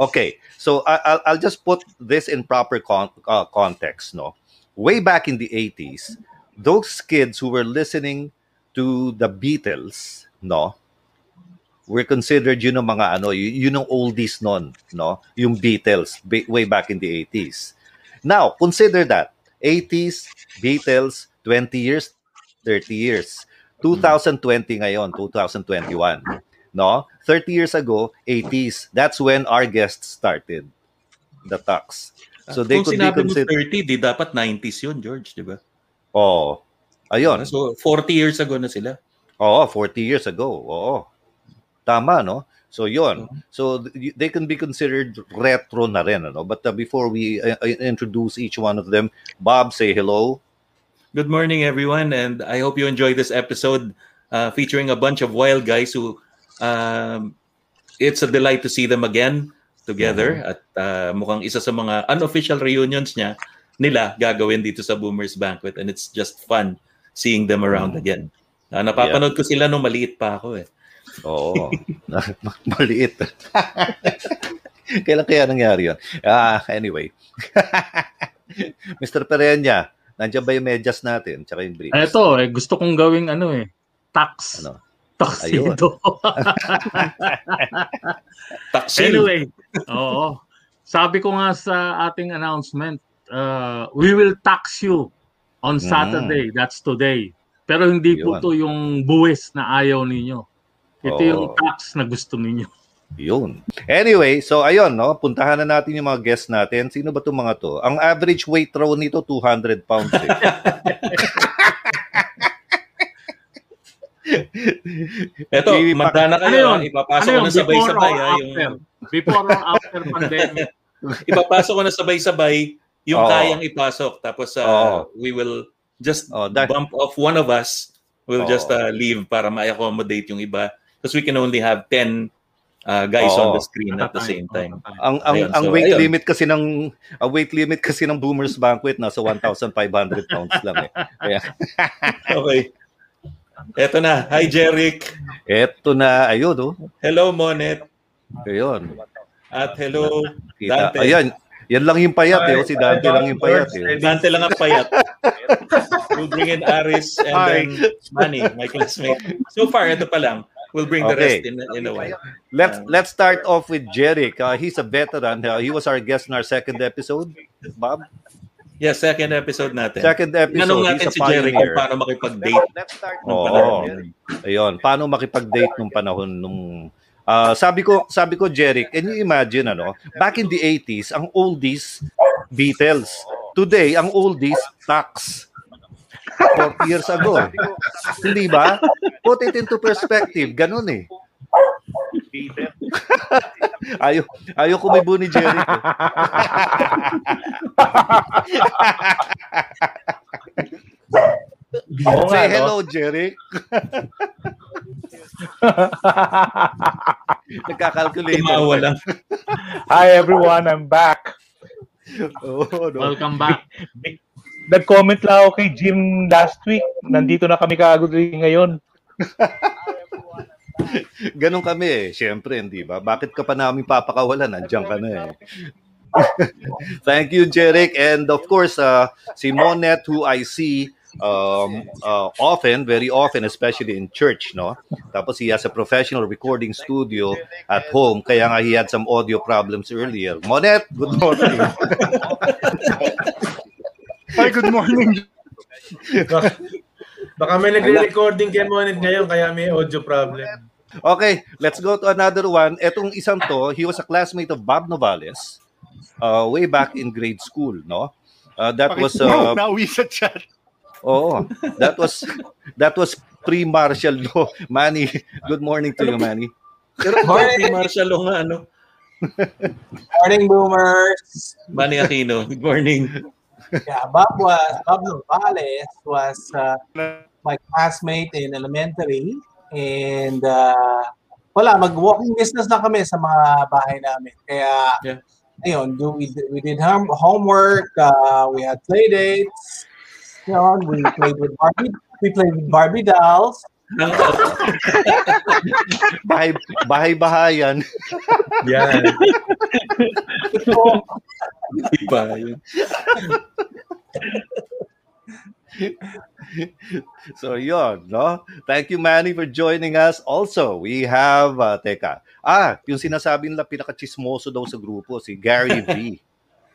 Okay, so I, I'll, I'll just put this in proper con- uh, context. No, way back in the '80s, those kids who were listening to the Beatles, no, were considered you know, mga ano, yun yung oldies non, no, Yung Beatles way back in the 80s. Now, consider that 80s, Beatles, 20 years, 30 years. 2020 ngayon, 2021. No? 30 years ago, 80s. That's when our guests started. The talks. So they Kung could sinabi be considered... mo 30, di dapat 90s yun, George, di ba? Oo. Oh, ayun. So 40 years ago na sila. Oo, 40 years ago. Oo. Tama, no? So yon. So they can be considered retro na rin, ano? But uh, before we uh, uh, introduce each one of them, Bob, say hello. Good morning, everyone, and I hope you enjoy this episode uh, featuring a bunch of wild guys who um, it's a delight to see them again together mm-hmm. at uh, mukhang isa sa mga unofficial reunions niya nila gagawin dito sa Boomers Banquet and it's just fun seeing them around mm-hmm. again. Uh, napapanood yeah. ko sila nung maliit pa ako eh. Oo. Maliit. Kailan kaya nangyari yun? Ah, anyway. Mr. Perenya, nandiyan ba yung medyas natin? Tsaka yung briefs? Ito, eh, gusto kong gawing ano eh, tax. Ano? Tuxedo. anyway, oo. Sabi ko nga sa ating announcement, uh, we will tax you on mm. Saturday. Mm. That's today. Pero hindi Yun. po to yung buwis na ayaw ninyo. Ito oh. yung tax na gusto ninyo. Yun. Anyway, so ayun, no? Puntahan na natin yung mga guests natin. Sino ba itong mga to? Ang average weight raw nito, 200 pounds. Eh. Ito, magda na kayo. Ano Ipapasok ano ko na sabay-sabay. Ha, yung... Before or after pandemic. Ipapasok ko na sabay-sabay yung oh. kayang ipasok. Tapos uh, oh. we will just oh, that... bump off one of us. We'll oh. just uh, leave para ma-accommodate yung iba because we can only have 10 uh, guys Oo. on the screen at the same time. Ang ang ayun, ang so, weight ayun. limit kasi ng ang weight limit kasi ng Boomers Banquet nasa 1,500 pounds lang eh. Kaya Okay. Eto na. Hi, Jeric. Eto na. Ayun, oh. Hello, Monet. Ayun. At hello, Kita. Dante. Ayan. Yan lang yung payat, eh. Oh. Si Dante lang yung payat, eh. Dante lang ang payat. we'll bring in Aris and Hi. then Manny, my classmate. So far, ito pa lang. We'll bring the okay. rest in, in a while. Let's uh, let's start off with Jeric. Uh, he's a veteran. Uh, he was our guest in our second episode, Bob. Yeah, second episode natin. Second episode. Nanong natin si Jerry kung paano makipag-date. Let's start nung oh, Ayun, paano makipag-date nung panahon nung uh, sabi ko sabi ko Jerry, can you imagine ano? Back in the 80s, ang oldies Beatles. Today, ang oldies Tax. 40 years ago. Hindi ba? Put it into perspective. Ganun eh. Ayo ayo kumibo ni Jerry. Oh, Say hello, Jerry. Nagkakalculate. Tumawa Hi everyone, I'm back. Oh, no. Welcome back nag-comment lang ako kay Jim last week. Nandito na kami kaagad ngayon. Ganon kami eh. Siyempre, hindi ba? Bakit ka pa namin papakawalan? Nandiyan ka na eh. Thank you, Jeric. And of course, uh, si Monet, who I see um, uh, often, very often, especially in church, no? Tapos he has a professional recording studio at home, kaya nga he had some audio problems earlier. Monet, good morning. Hi, good morning. Baka may nagre-recording kay Monet ngayon kaya may audio problem. Okay, let's go to another one. Etong isang to, he was a classmate of Bob Novales uh, way back in grade school, no? Uh, that was uh, nauwi sa chat. Oo, that was that was pre-martial law. Manny, good morning to you, Manny. Pero pre-martial law nga, ano? morning, boomers. Manny Aquino, good morning yeah, Bob was Bob Novales was uh, my classmate in elementary and uh, wala mag-walking distance na kami sa mga bahay namin. Kaya yeah. ayun, do we we did homework, uh, we had play dates. You know, we played with Barbie we played with Barbie dolls. bahay, bahay-bahayan. Yan. Iba yun. so yun, no? Thank you, Manny, for joining us. Also, we have, uh, teka, ah, yung sinasabi nila pinaka-chismoso daw sa grupo, si Gary V.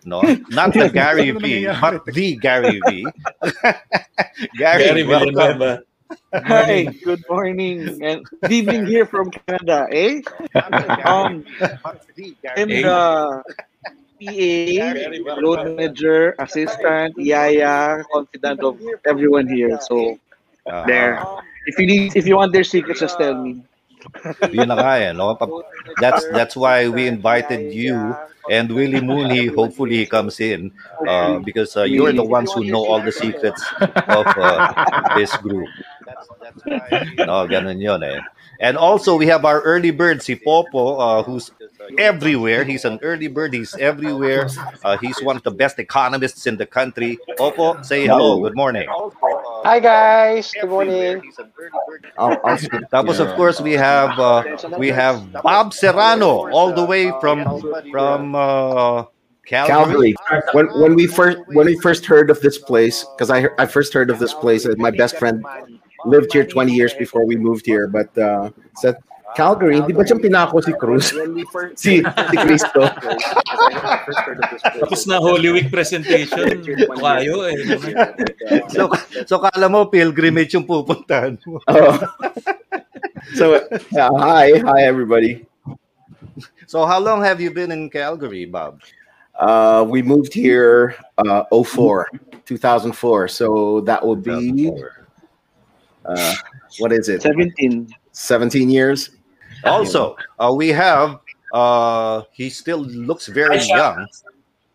No? Not the Gary V, but the Gary V. Gary, Gary welcome. Hi, good morning and good evening here from Canada, eh? Um, I'm Eh? The PA, road manager, assistant, yaya, confidant of everyone here. So Ah, there. If you need, if you want their secrets, just tell me. yun na nga eh, no? That's, that's why we invited you and Willie Mooney, hopefully he comes in uh, because uh, you're the ones who know all the secrets of uh, this group. No, ganun yun eh. And also, we have our early bird, si Popo, uh, who's everywhere. He's an early bird. He's everywhere. Uh, he's one of the best economists in the country. Popo, say hello. Good morning. Hi guys, good morning. I'll, I'll Tapos, of course, we have uh, we have Bob Serrano, all the way from from uh, Calgary. Calgary. When when we first when we first heard of this place, because I I first heard of this place, uh, my best friend lived here 20 years before we moved here, but uh, said Calgary, di ba siyang pinako si Cruz? si, si Cristo. Tapos na Holy Week presentation. Kayo eh. So, so kala mo pilgrimage yung pupuntahan mo. Oh. so, yeah, hi, hi everybody. So how long have you been in Calgary, Bob? Uh, we moved here uh, 04, 2004. So that would be, uh, what is it? 17. 17 years? Also, uh, we have uh, he still looks very young.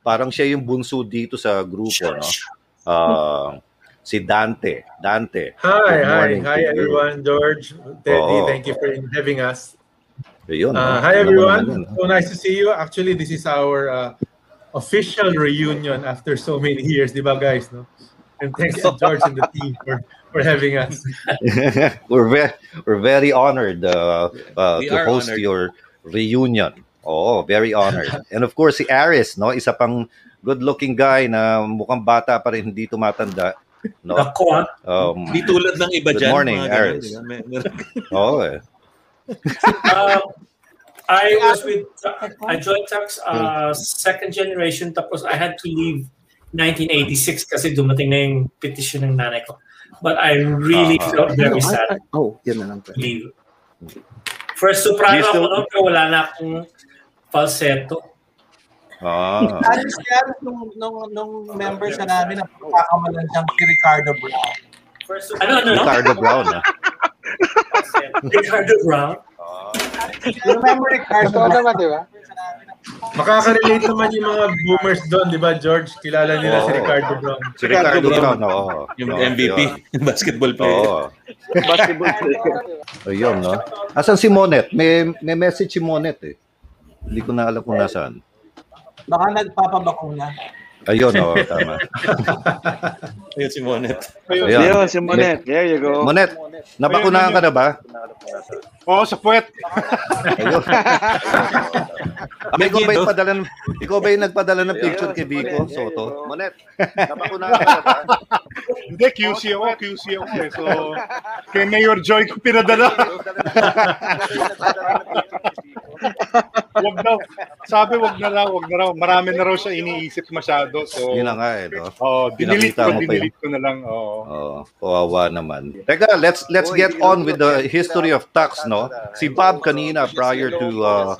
Parang siya yung bunso dito sa grupo, no? Uh, si Dante. Dante. Hi, hi, hi to you. everyone. George, Teddy, Oo. thank you for having us. Ayun, Uh, hi everyone. naman yun, no? So nice to see you. Actually, this is our uh, official reunion after so many years, di ba guys? No? And thanks to George and the team for, for having us. we're very we're very honored uh, uh, We to host honored. your reunion. Oh, very honored. and of course si Aris, no, isa pang good-looking guy na mukhang bata pa rin hindi tumatanda, no. Ako ah. Um, Di tulad ng iba Good dyan. morning, mga ganun, Aris. oh, eh. Um, I was with, I joined Tax uh, second generation tapos I had to leave 1986 kasi dumating na yung petition ng nanay ko. But I really Ah. felt very No, sad I- oh, yan na lang. leave. First soprano You ako still- noon pero wala na akong falsetto. Ah. Alis kaya nung, nung, nung member siya namin na pagkakamalan siyang si Ricardo Brown. First soprano. Ano, ano, no? Ricardo Brown, ah. Ricardo Brown. You remember Totoo Brown? naman, di ba? Makaka-relate naman yung mga boomers doon, di ba George? Kilala nila si Oo. Ricardo Brown. Si Ricardo Brown, oo. Yung Oo, MVP, yun. yung basketball player. Oo. Basketball player. Ayun, no? Asan si Monet? May, may message si Monet, eh. Hindi ko na alam kung nasaan. Baka nagpapabakuna. Ayun, oo, tama. Ayun si Monet. Ayun. Yun, si Monet. There you go. Monet, nabakunahan ka na ba? Oo, sa puwet. Ikaw ba yung padala ng, ikaw ba yung nagpadala ng picture kay Vico Soto? Monet, nabakunahan ka na ba? Hindi, QC ako, QC ako eh. So, kay Mayor Joy ko pinadala. wag daw. Sabi, wag na raw, wag na raw. Marami na raw siya iniisip masyado. So, Yun na nga eh, no? oh, dinelete ko, mo pa dinelete ko na lang. Oo. Oh, kawawa naman. Teka, let's let's get on with the history of tax, no? Si Bob kanina prior to uh,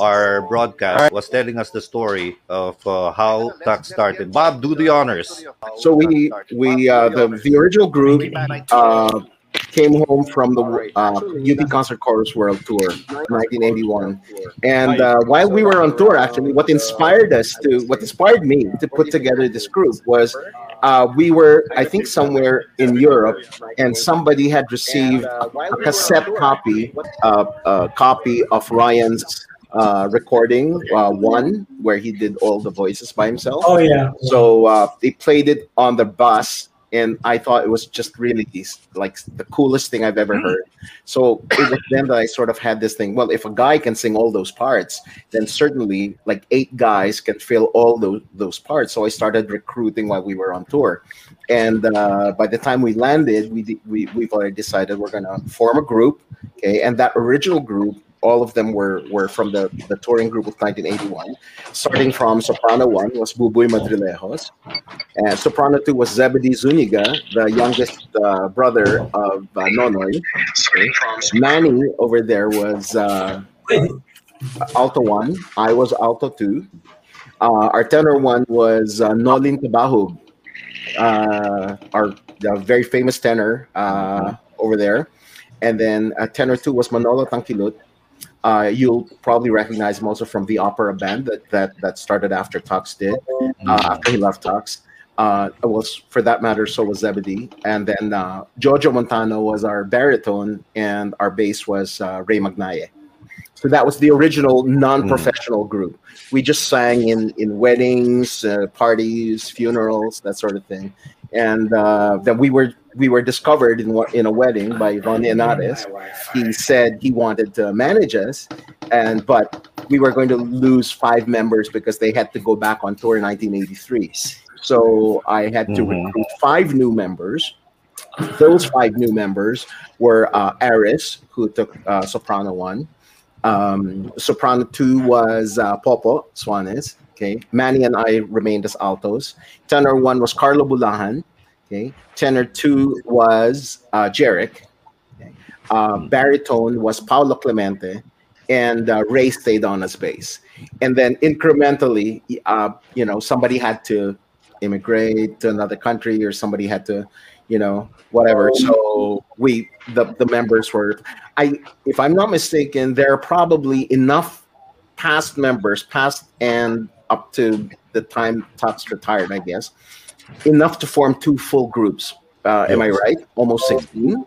our broadcast was telling us the story of uh, how tax started. Bob, do the honors. So we we uh, the the original group uh, came home from the uh, UP Concert Chorus World Tour, 1981, and uh, while we were on tour, actually, what inspired us to what inspired me to put together this group was. Uh, we were, I think, somewhere in Europe, and somebody had received a cassette copy, uh, a copy of Ryan's uh, recording, uh, one where he did all the voices by himself. Oh yeah. So uh, they played it on the bus and I thought it was just really like the coolest thing I've ever heard. So it was then that I sort of had this thing. Well, if a guy can sing all those parts, then certainly like eight guys can fill all those those parts. So I started recruiting while we were on tour, and uh, by the time we landed, we we we've already decided we're gonna form a group. Okay, and that original group all of them were were from the, the touring group of 1981. Starting from soprano one was Buboy Madrilejos, and soprano two was Zebedee Zuniga, the youngest uh, brother of uh, Nonoy. Manny over there was uh, alto one. I was alto two. Uh, our tenor one was uh, Nolin Tabahug, uh, our very famous tenor uh, over there. And then uh, tenor two was Manolo Tangkilut. Uh, you'll probably recognize him also from the opera band that that, that started after Tux did, uh, after he left Tux. Uh, was for that matter, so was Zebedee, and then uh, Jojo Montano was our baritone, and our bass was uh, Ray Magnaye. So that was the original non-professional mm. group. We just sang in in weddings, uh, parties, funerals, that sort of thing, and uh, then we were we were discovered in in a wedding by Ronnie Henares. He said he wanted to manage us, and but we were going to lose five members because they had to go back on tour in 1983. So I had to mm-hmm. recruit five new members. Those five new members were uh, Aris, who took uh, soprano one. Um, soprano two was uh, Popo Suanes. Okay, Manny and I remained as altos. Tenor one was Carlo Bulahan. Okay, tenor two was uh, Jarek. Okay. Uh, baritone was Paulo Clemente, and uh, Ray stayed on as bass. And then incrementally, uh, you know, somebody had to immigrate to another country, or somebody had to, you know, whatever. So we, the the members were, I, if I'm not mistaken, there are probably enough past members, past and up to the time Tux retired, I guess, enough to form two full groups. Uh, am I right? Almost 16.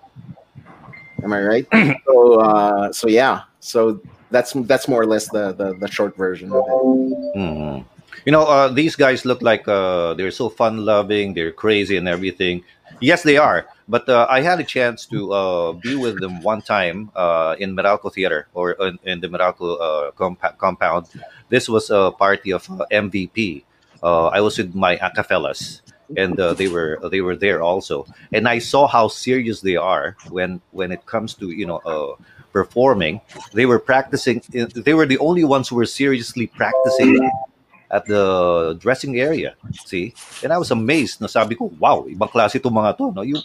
Am I right? so, uh, so yeah. So that's that's more or less the the, the short version of it. Mm-hmm. You know, uh, these guys look like uh, they're so fun loving, they're crazy and everything. Yes, they are. But uh, I had a chance to uh, be with them one time uh, in Meralco Theater or in, in the Meralco uh, compa- compound. This was a party of MVP. I was with my acafellas and uh, they were they were there also. And i saw how serious they are when when it comes to you know uh, performing. They were practicing they were the only ones who were seriously practicing at the dressing area see? And i was amazed. Na sabi ko wow ibang klase mga to no? You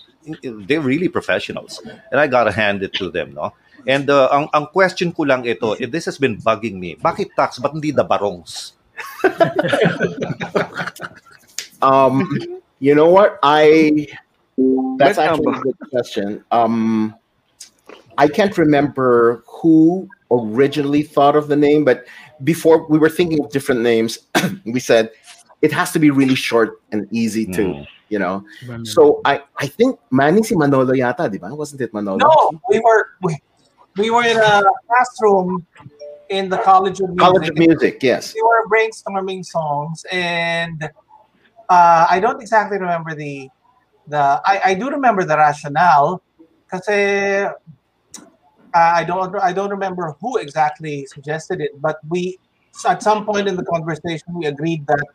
they're really professionals. And i gotta hand it to them no? And uh, ang ang question ko lang ito if this has been bugging me bakit tax but hindi the barongs Um, you know what? I that's actually a good question. Um, I can't remember who originally thought of the name, but before we were thinking of different names, we said it has to be really short and easy to, mm. you know. So I I think Manny si Manolo yata, di ba? Wasn't it Manolo? No, we were we, we were in a classroom in the College of Music. College of Music, yes. We were brainstorming songs and uh, I don't exactly remember the the I, I do remember the rationale because uh, I don't I don't remember who exactly suggested it, but we at some point in the conversation we agreed that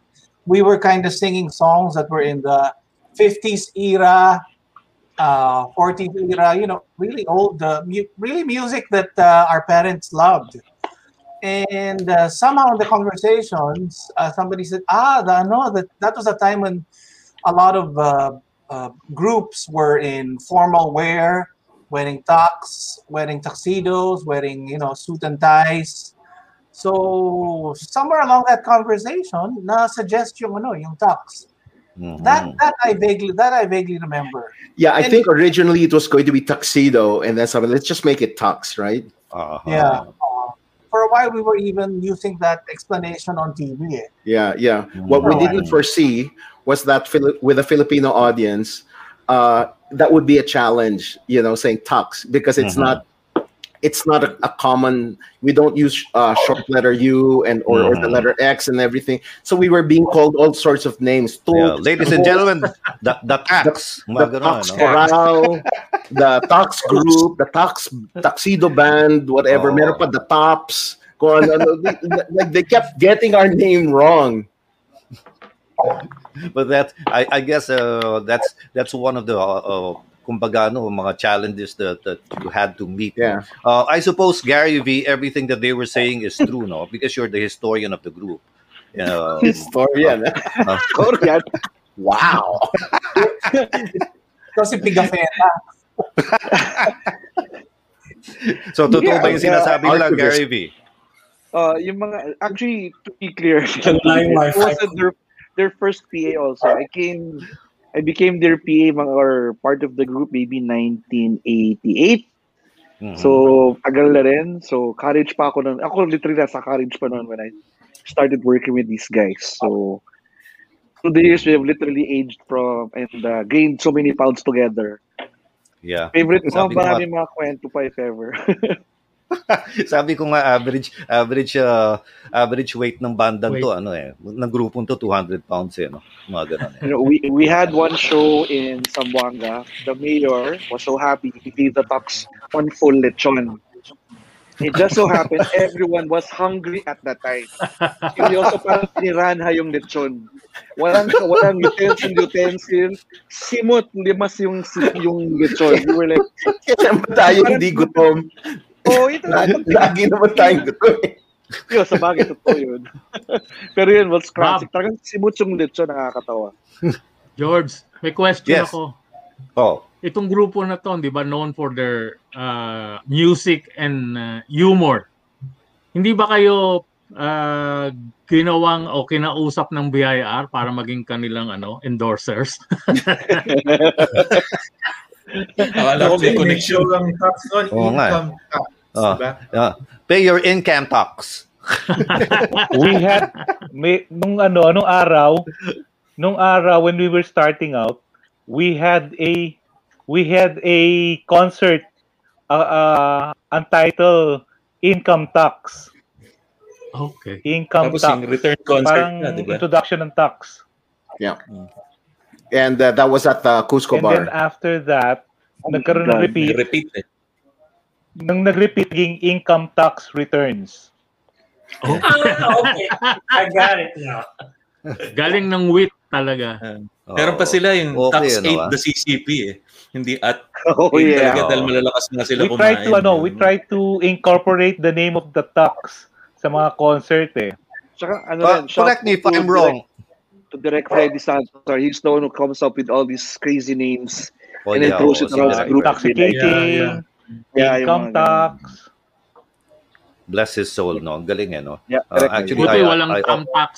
we were kind of singing songs that were in the 50s era, uh, 40s era, you know, really old, uh, mu- really music that uh, our parents loved. And uh, somehow in the conversations, uh, somebody said, "Ah, the, no, that that was a time when a lot of uh, uh groups were in formal wear, wearing tux, wearing tuxedos, wearing you know suit and ties." So somewhere along that conversation, na suggest yung ano, yung tux. Mm-hmm. That that I vaguely that I vaguely remember. Yeah, I and, think originally it was going to be tuxedo, and then something. Let's just make it tux, right? Uh-huh. Yeah for a while we were even using that explanation on TV. Yeah, yeah. What we didn't foresee was that with a Filipino audience, uh, that would be a challenge. You know, saying tux because it's mm-hmm. not it's not a, a common. We don't use uh, short letter U and or, or the Mhm. letter X and everything. So we were being called all sorts of names. Yeah, Tools, ladies and gentlemen, the, the tax. the ganun, no? Corral, the Tox Group, the Tox Tuxedo Band, whatever. Oh. Meron pa the Tops. Kung ano, ano, they, like they kept getting our name wrong. But that I, I guess uh, that's that's one of the uh, uh, kumbaga ano, mga challenges that, that you had to meet. Yeah. Uh, I suppose Gary V, everything that they were saying is true, no? Because you're the historian of the group. Um, Historian. uh, Historian. Wow. Ito si Pigafetta. so totoo Yeah, ba yung yeah, sinasabi nila. Gary V? Uh, yung mga, actually, to be clear, it wasn't their, their first PA also. I came, I became their PA or part of the group maybe 1988. Mhm. So, tagal na rin. So, college pa ako nun. Ako literally nasa college pa nun when I started working with these guys. So, through the years, we have literally aged from and uh, gained so many pounds together. yeah. Favorite ko marami mga kwento pa if ever. Sabi ko nga average average uh, average weight ng bandang to ano eh ng grupong to 200 pounds eh no mga ganun eh. You know, we we had one show in Zamboanga. The mayor was so happy he gave the talks one full lechon. It just so happened everyone was hungry at that time. Seryoso parang tiniranha yung lechon. Walang walang utensil utensil. Simot limas yung yung lechon. We were like, Kaya naman tayo hindi gutom. Oh, ito na. Lagi, lagi naman tayong gutom. eh. Yun, sa bagay, totoo yun. Pero yun, was classic. Talagang simot yung lechon, nakakatawa. George, may question Yes. ako. Oh, Itong grupo na to, di ba, known for their uh, music and uh, humor. Hindi ba kayo uh, ginawang o kinausap ng BIR para maging kanilang ano endorsers? Akala ko may connection. ang tax on Oo nga income tax. Ah. diba? yeah. pay your income tax we had may nung ano nung araw nung araw when we were starting out we had a we had a concert uh, uh untitled income tax okay income Tapos tax yung return concert parang na, di ba? introduction ng tax Yeah. And uh, that was at the Cusco Bar. and then after that nagkaroon ng God. repeat Repeat eh. Nung nag-repeat yung income tax returns Ah, okay. I got it now. Galing ng wit talaga. Meron pa sila yung Okay, tax ano, 8 ah. the CCP eh. Hindi at Oh, yeah. talaga dahil malalakas nga sila we kumain. tried to ano we tried to incorporate the name of the tax sa mga concert eh Tsaka, ano Uh, rin, correct me if to I'm wrong To Direct Freddy Santos. He's the one who comes up with all these crazy names. oh, and then yeah, throws oh, it around the group. intoxicating Yeah, yung income mga ganun. tax bless his soul no galing eh no Yeah, Uh, correct. actually Buti I, walang I, tam tax.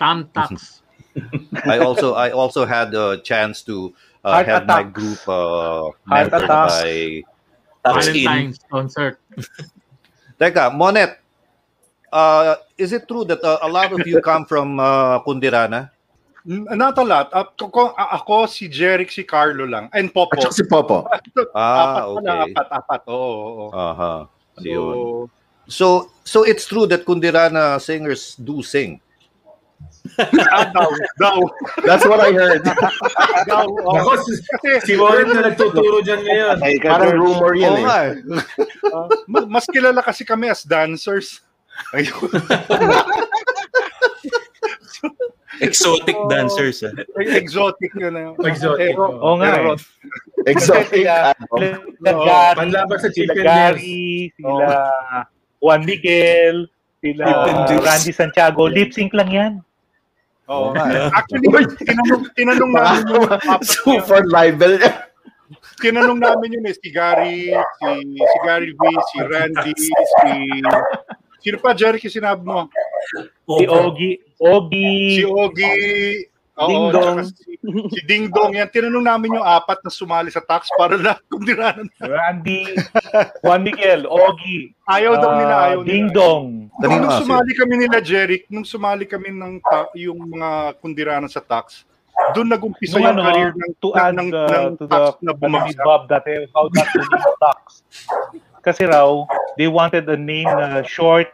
Tam tax. I also I also had a chance to uh, Heart have my group uh, Heart mentored attacks. by Valentine's concert. Teka, Monet, uh, is it true that uh, a lot of you come from uh, Kundirana? Not a lot. Uh, ko- ko- a- ako, si Jeric, si Carlo lang. And Popo. At si Popo. Ah, apat pala, okay. apat, apat. Oo, oo, oo. Aha. So, Yun. So, so it's true that Kundirana singers do sing. ah, daw, daw, That's what I heard. daw. Ako, si, si Warren na nagtuturo dyan ngayon. Ay, Parang rumor yan Oo eh. eh. Ah, ma- mas kilala kasi kami as dancers. Ayun. Exotic Oh. dancers. eh. Exotic yun. eh. Exotic, Pero- oo nga pero- eh. Exotic. Gary, panlaban sa sila chicken Gary, sila Juan Miguel, sila. Randy Santiago. Lip sync lang yan. Oo. Oo nga eh. Actually, tinanong, tinanong namin yung na- Super libel. tinanong namin yun eh, si Gary, si, si Gary V, si Randy, si... Sino pa, yung sinabi mo? Si Ogie, Ogie, Si Ogie, oo, Ding Dong. Si, si Ding Dong. Yan, tinanong namin yung apat na sumali sa tax para lang kung diranan. Randy, Juan Miguel, Ogie, Ayaw daw nila, ah, ayaw Ding nila. Dong. Nung kasi? sumali kami nila, Jeric, nung sumali kami ng ta- yung mga kundiranan sa tax, doon nag-umpisa Nung yung ano, career ng, to ng, add ng, uh, ng to tax the na ano bumagsak. Bob dati, how not to tax. kasi raw, they wanted a name na short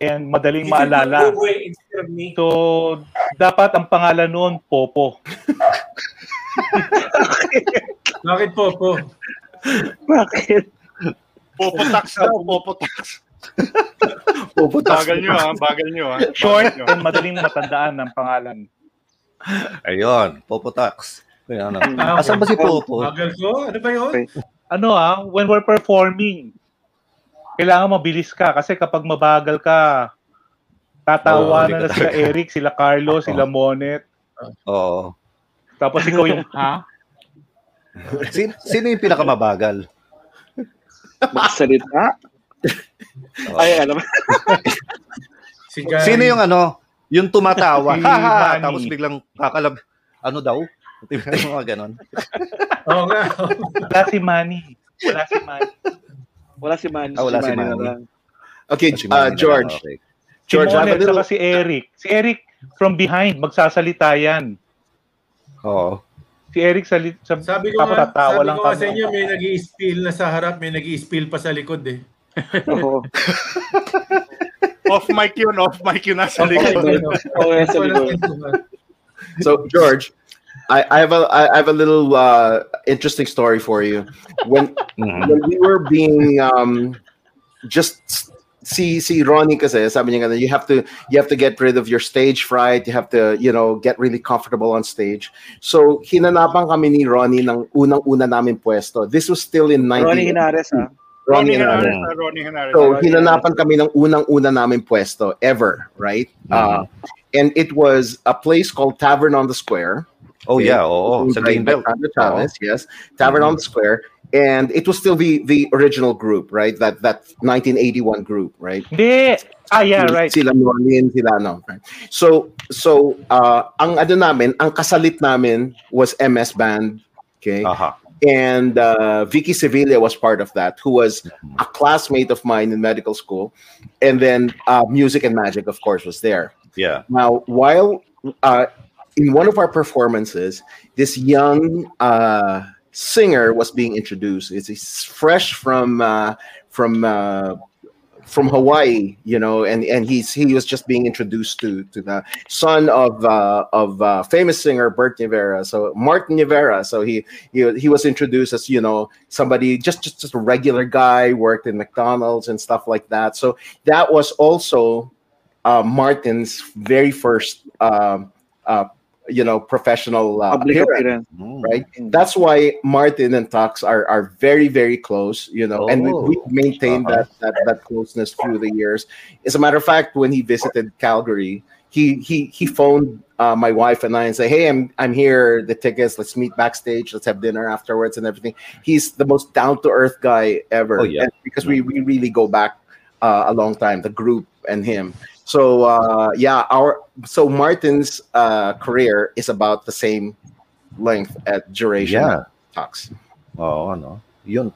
and madaling maalala. So, dapat ang pangalan noon, Popo. Bakit Popo? Bakit? Popo tax daw, Popo tax. Popo tax. Bagal nyo ha, bagal nyo ha. Short and madaling matandaan ng pangalan. Ayun, Popo tax. Kaya ano. Ah, Asan ba si Popo? Bagal ko? Ano ba yun? Ano ah, when we're performing, kailangan mabilis ka kasi kapag mabagal ka, tatawa Oo, na, sila Eric, sila Carlo, sila Monet. Oo. Tapos ikaw yung, ha? Sino, sino yung pinakamabagal? Magsalita? Ay, alam. Si Gary. Sino yung ano, yung tumatawa, Si tapos biglang kakalab, ano daw? Mga ganon. Oo nga. Wala si Manny. Wala si Manny. Wala si Manny. Ah, wala si na Manny. Okay, Si uh, Manny lang, George. okay. Si George, I have a Monet, little... saka si Eric. Si Eric, from behind, magsasalita yan. Oo. Si Eric sa, sa Sabi ko tapos nga, sabi lang ko nga sa inyo, may nag spill na sa harap, may nag spill pa sa likod eh. Oo. Off mic yun, off mic yun nasa likod. Oo, nasa likod. So George, I, I have a I have a little uh, interesting story for you. When Mhm. when we were being um, just see see Ronnie kasi sabi niya ganun, you have to you have to get rid of your stage fright you have to you know get really comfortable on stage so hinanapan kami ni Ronnie ng unang-una namin pwesto this was still in 19 Ronnie Hinares, ha? Ronnie Ronnie Hinares. Hinares, ah, Ronnie Hinares. So, Ronnie hinanapan kami ng unang-una namin pwesto ever, right? Uh, and it was a place called Tavern on the Square. Oh Okay. yeah, oh, Sa Owned by Greenbelt. Sandra Chavez, yes. Tavern on the Square. And it was still the the original group, right? That that 1981 group, right? Hindi. Ah, yeah, right. Sila Norlin, sila ano. right? So, so, uh, ang ano namin, ang kasalit namin was MS Band, okay? Aha. and uh, Vicky Sevilla was part of that, who was a classmate of mine in medical school, and then uh, Music and Magic, of course, was there. Yeah. Now, while uh, in one of our performances, this young uh, singer was being introduced. It's, fresh from uh, from uh, from Hawaii, you know, and and he's he was just being introduced to to the son of uh, of uh, famous singer Bert Nivera, so Martin Nivera. So he he he was introduced as you know somebody just just just a regular guy worked in McDonald's and stuff like that. So that was also uh, Martin's very first um, uh, you know professional uh, Public appearance appearance. right? That's why Martin and Tux are are very very close, you know, and we, Oh. we've maintained Uh-huh. that, that that closeness through the years. As a matter of fact, when he visited Calgary, he he he phoned uh, my wife and I and say, "Hey, I'm I'm here. The tickets. Let's meet backstage. Let's have dinner afterwards and everything." He's the most down to earth guy ever. Oh, yeah. And because we we really go back uh, a long time, the group and him. So uh, yeah, our so Martin's uh, career is about the same length at duration. Yeah. Talks. Oh, ano. Yun.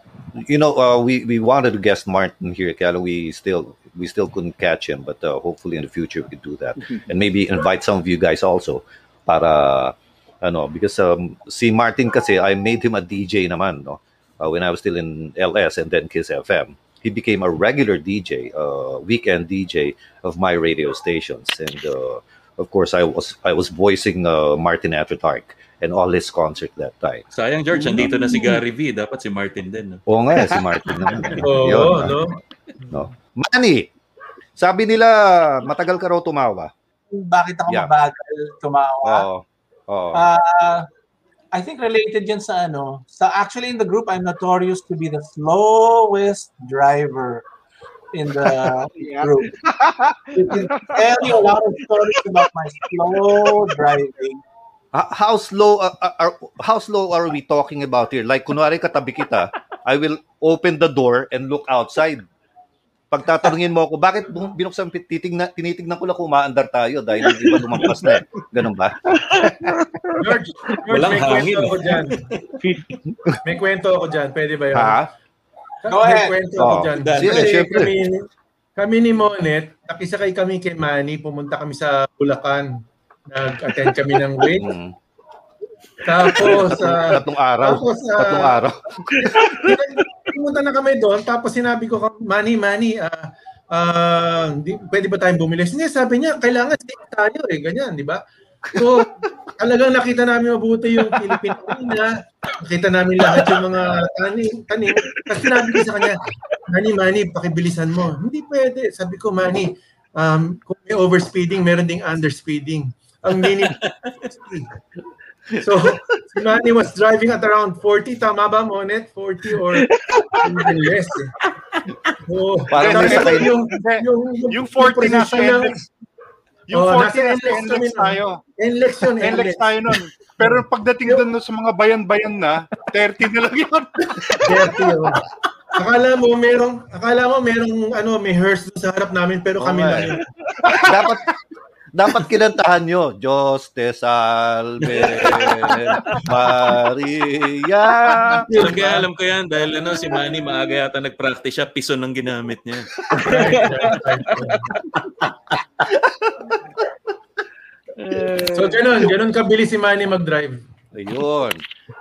You know, uh, we we wanted to guest Martin here, kaya we still we still couldn't catch him, but uh, hopefully in the future we could do that. And maybe invite some of you guys also para ano, because um, si Martin kasi I made him a DJ naman, no. Uh, when I was still in LS and then Kiss FM. He became a regular DJ, uh, weekend DJ of my radio stations, and uh, of course I was I was voicing uh, Martin after dark and all his concert that time. Sayang, George, nandito na si Gary V. Dapat si Martin din. No? Oo nga, eh, si Martin naman. Oo, Yun, no? no? Manny, sabi nila matagal ka raw tumawa. Bakit ako Yeah. mabagal tumawa? Oo. Oo. Uh, I think related yan sa ano. Sa actually in the group, I'm notorious to be the slowest driver in the group. You can tell you a lot of stories about my slow driving. H- how slow uh, uh, are, how slow are we talking about here? Like kunwari katabi kita, I will open the door and look outside. Pagtatanungin mo ako, bakit binuksan titignan tinitignan ko lang kung umaandar tayo dahil yung iba lumampas na. eh. Ganun ba? George, George Walang may hangin, kwento eh. ako dyan. May kwento ako dyan. Pwede ba yun? Ha? Go May ahead. kwento ako Oh. dyan. Sige, Kasi syempre. kami, kami ni Monet, nakisakay kami kay Manny, pumunta kami sa Bulacan. Nag-attend kami ng wake. Tapos, uh, Tatlong araw. tapos, ah, Tatlong araw. pumunta na kami doon, tapos sinabi ko, Manny, Manny, ah, ah, di, pwede ba tayong bumili? Hindi, sabi niya, kailangan safe tayo eh, ganyan, di ba? So, talagang nakita namin mabuti yung Philippine Arena. Nakita namin lahat yung mga tanim. tanim. Kasi sinabi ko sa kanya, Manny, Manny, pakibilisan mo. Hindi pwede. Sabi ko, Manny, um, kung may overspeeding, meron ding underspeeding. Ang minimum So, si Manny was driving at around 40, tama ba, Monet? 40 or even less. Eh. So, Parang ko, yung, yung, yung, yung 40 na sa. Yung Oh, 40 nasa na sa NLEX tayo. NLEX yun, NLEX tayo nun. Pero pagdating doon no, sa mga bayan-bayan na, 30 na lang yun. 30 oh. Akala mo merong akala mo merong ano may hearse sa harap namin pero kami Oo lang yun. dapat dapat kinantahan nyo, Diyos te salve Maria. Alam kaya alam ko yan dahil ano si Manny maaga yata nag-practice siya, piso ng ginamit niya. So ganun, ganun kabilis si Manny mag-drive. Ayun.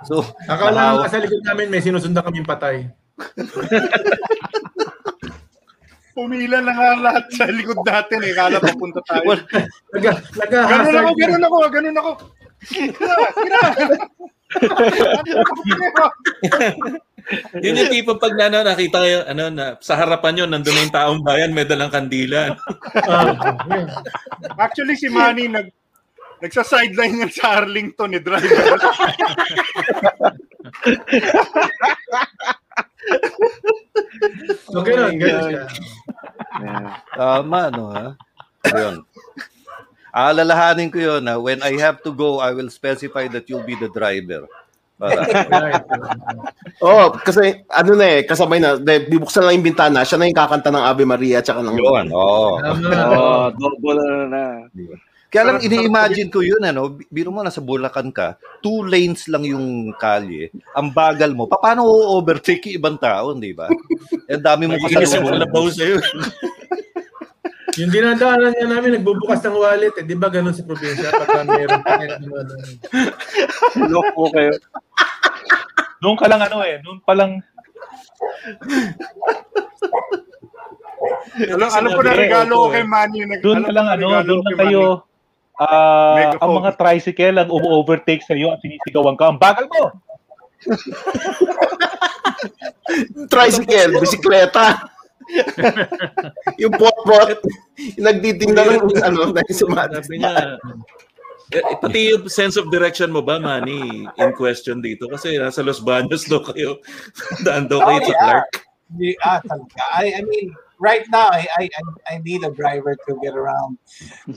So, Akala nahaw- sa likod namin may sinusundan kaming patay. Pumila na nga lahat sa likod natin eh. Kala papunta tayo. Naga, Ganun ako, ganun ako, ganun ako. Sira, sira. Yun yung tipo pag na, ano, nakita kayo, ano, na, sa harapan yun, nandun na yung taong bayan, may dalang kandila. Actually, si Manny nag nagsa-sideline yan sa Arlington ni driver. So ganun, ganun siya. Tama, no, ha? Ayun. Alalahanin ko yun, ha? When I have to go, I will specify that you'll be the driver. Para, Oh, kasi ano na eh, kasabay na, de, bibuksan lang yung bintana, siya na yung kakanta ng Ave Maria tsaka ng... Yun, oo. Oh, double na na. Kaya lang ini-imagine ko yun, ano, biro mo nasa Bulacan ka, two lanes lang yung kalye, ang bagal mo, paano o-overtake yung ibang tao, di ba? Eh, dami mo kasalubong. kalabaw sa'yo. Yung dinadaanan niya namin, nagbubukas ng wallet. Eh, di ba ganun sa probinsya? Pagka meron pa. Loko kayo. Doon ka lang ano eh, doon pa lang alam, alam ko na regalo ko kay Manny. Nag, doon ka lang ano, doon na kay kayo ah Megaphone. ang mga tricycle ang umu-overtake sa iyo at sinisigawan ka. Ang bagal mo. Tricycle, bisikleta. yung pot-pot, yung nagtitinda ng ano, na yung sumati. Sabi niya, eh, eh, pati yung sense of direction mo ba, Manny, in question dito? Kasi nasa Los Baños daw kayo. Daan daw kayo Oh, sa yeah. Clark. Di- ah, talaga. I, I mean, right now, I, I, I- I need a driver to get around.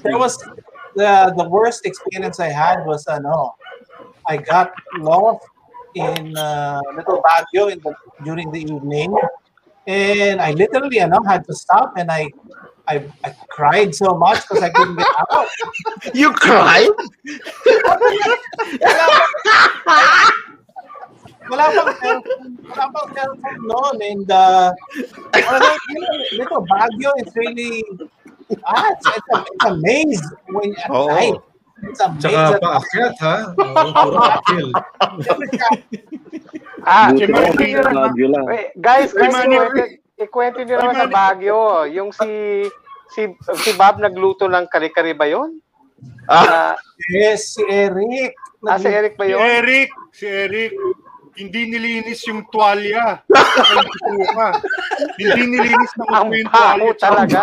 There was the the worst experience I had was ano, I got lost in uh, Little Baguio in the, during the evening, and I literally, ano, had to stop and I. I, I cried so much because I couldn't get out. You cried? wala pang cellphone, wala pang cellphone noon and uh, little Baguio is really ah, it's, it's, a, it's a maze when at Oo. night. It's a maze. Tsaka at paakyat, ha? Oo, puro uphill. Ah, Buti hindi nyo naman. Baguio lang. Wait, guys, guys, Manny. ikwento, ikwento nyo naman sa Manny. Baguio. Yung si si si Bob nagluto ng kare-kare ba yun? Ah, Yes, si Eric. Ah, si Eric ba Si yun? Eric, si Eric, hindi nilinis yung tuwalya. Hindi nilinis ng Ang yung tuwalya. talaga.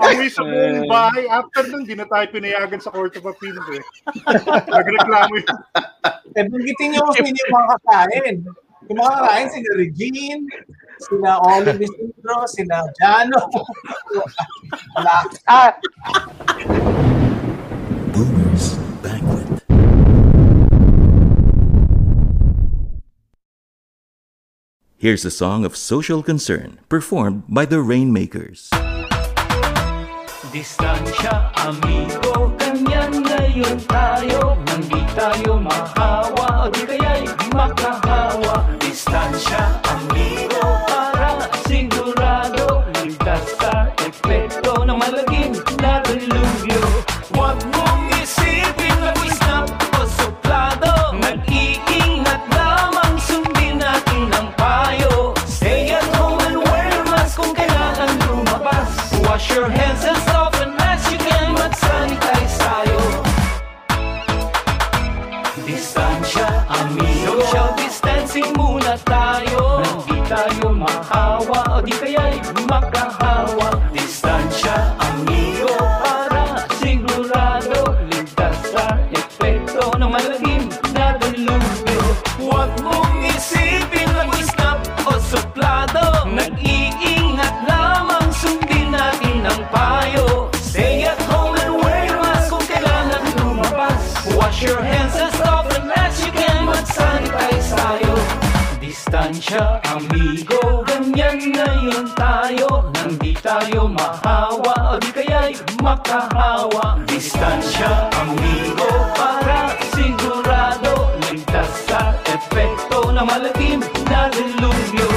Amoy sa buong bahay. After nun, di na tayo pinayagan sa Court of Appeal. Eh. Nagreklamo yun. Eh, banggitin niyo kung sino yung mga kakain. Yung mga kakain, sila Regine, sila Olive Isidro, sila Jano. Wala. Ah, Here's a song of social concern performed by the Rainmakers. Distansya, amigo, ngayon tayo Nang di tayo mahawa, o di kaya'y makahawa Distansya, makahawa Distansya, amigo, para sigurado Ligtas sa epekto ng malagim na dilubyo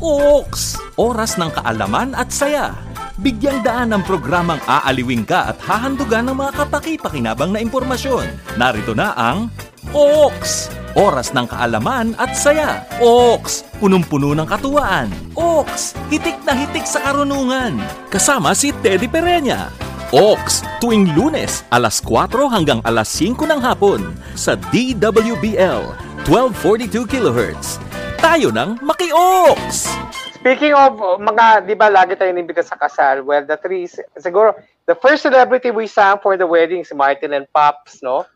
Ooks! Oras ng kaalaman at saya. Bigyang daan ang programang aaliwing ka at hahandugan ng mga kapaki-pakinabang na impormasyon. Narito na ang Ooks! Oras ng kaalaman at saya. Ooks! Punong-puno ng katuwaan. Ooks! Hitik na hitik sa karunungan. Kasama si Teddy Pereña. Oaks, tuwing lunes, alas 4 hanggang alas 5 ng hapon sa DWBL, 1242 kHz. Tayo ng Maki-Oaks! Speaking of mga, di ba, lagi tayong inimbita sa kasal. Well, the three, siguro, the first celebrity we sang for the wedding is Martin and Pops, no?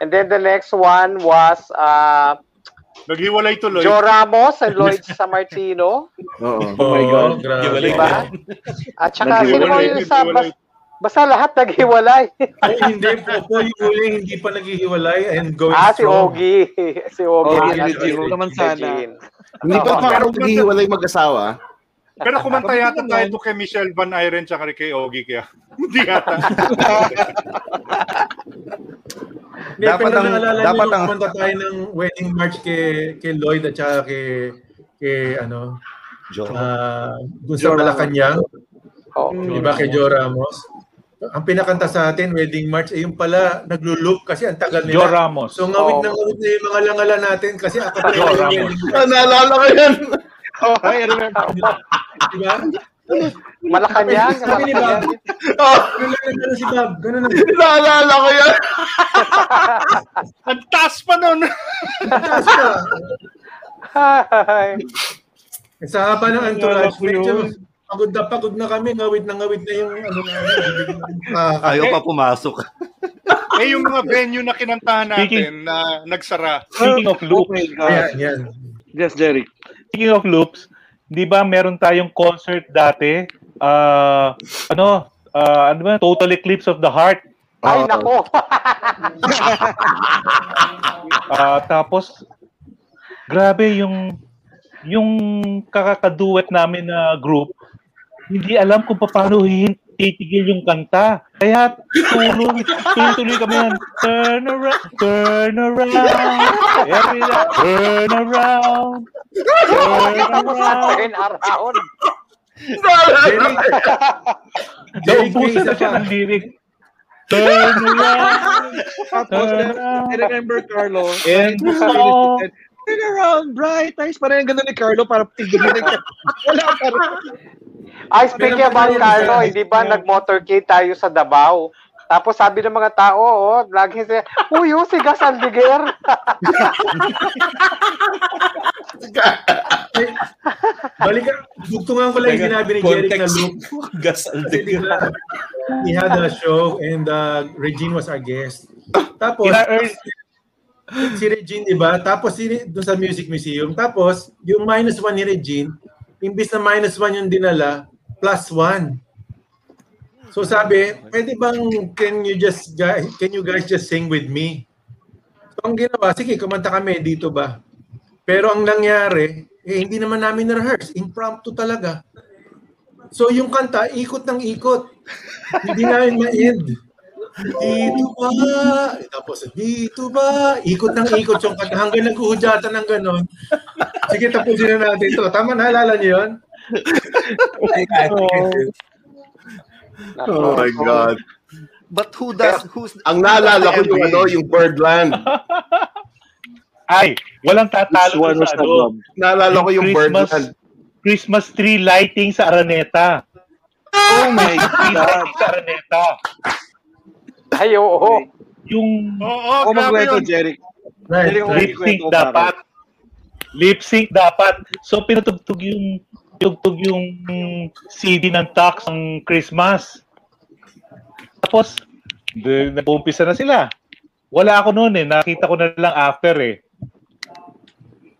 And then the next one was uh, Naghiwalay tuloy. Joe Ramos and Lloyd Sammartino. Oo. Oh my God, grabe. Diba? At saka, Naghiwalay, sino ba yung sa, naghiwalay. bas, basta lahat naghiwalay. Ay, hindi po po. Yung huli, hindi pa naghihiwalay and going ah, si strong. Ogie. si Ogie. Ogie Ah, si naman sana. Hindi pa pa ako naghihiwalay mag-asawa. Pero kumanta yata tayo to kay Michelle Van Iren tsaka kay Ogie kaya hindi yata. Hindi, Dapat pero ang- dapat ang- kumanta tayo ng wedding march kay, kay Lloyd at saka kay, kay ano, Joe. ah, dun sa Malacanang. Oh. Di ba kay Joe Ramos? Ang pinakanta sa atin, wedding march, eh yung pala, nagluloop kasi ang tagal nila. Joe Ramos. So ngawit Oh. na ngawit na yung mga langala natin kasi akapala Joe yung Ramos. Ah, naalala ko yan. Oh, I remember. Di ba? Malacanang. Sabi ni Bob, Oh, ganun lang ganun si Bob. Ganun lang. naalala ko yan. Ang taas pa nun. Taas pa. Hi. Sa haba ng entourage, medyo pagod na pagod na kami. Ngawit na ngawit na yung ano namin. Ah, Ayaw pa pumasok. eh yung mga venue na kinantahan natin Speaking- na nagsara. Speaking of loops, Ayan, yan. Yes, Jerry. speaking of loops, di ba meron tayong concert dati? Ah, ano? ah, ano ba? Total Eclipse of the Heart. Ay, Oo. nako. Ah, tapos grabe yung yung kakakaduet namin na group hindi alam kung paano hihin- titigil yung kanta. Kaya tuloy, tuloy-tuloy kami yan. Turn around, turn around, every night, turn around, turn around. Turn around. Naubusan na siya ng lyric. Turn around, Tapos, turn around. I remember Carlo. And so, Turn around, bright eyes. Parang gano'n ni Carlo para tigilin ka. Wala pa rin. Ay, speaking pa about Carlo, hindi ba nag-motorcade tayo sa Davao? Tapos sabi ng mga tao, oh, lagi siya, Uy, oh, si Gas Aldiger. Balik Dugtungan ko lang yung sinabi ni Jerry na loop. Gas Kasi Aldiger. bigla, he had a show and uh, Regine was our guest. Tapos, si Regine, di ba? Tapos, si, doon sa Music Museum. Tapos, yung minus one ni Regine, imbis na minus one yung dinala, plus one. So sabi, pwede bang, can you just, guys, can you guys just sing with me? So ang ginawa, sige, kumanta kami, dito ba? Pero ang nangyari, eh, hindi naman namin na-rehearse. Impromptu talaga. So yung kanta, ikot ng ikot. hindi namin ma-end. Dito ba? Tapos dito ba? Ikot ng ikot yung kanta hanggang naghuhudyatan ng ganon. Sige, tapusin na natin to. Tama, naalala niyo yun? Oh my God. But who does, who's, Ang naalala ko yung ano, yung Birdland. Ay, walang tatalo sa ano. Naalala ko yung Christmas, Birdland. Christmas tree lighting sa Araneta. Oh my God. sa Araneta. Ay, oo. Yung Oo, Ako grabe magkwento, yun. Jerry. Right. Lip sync magkwento dapat. Lip sync dapat. So pinatugtog yung tugtog yung CD ng Tax ng Christmas. Tapos, de- nag-uumpisa na sila. Wala ako noon eh. Nakita ko na lang after eh.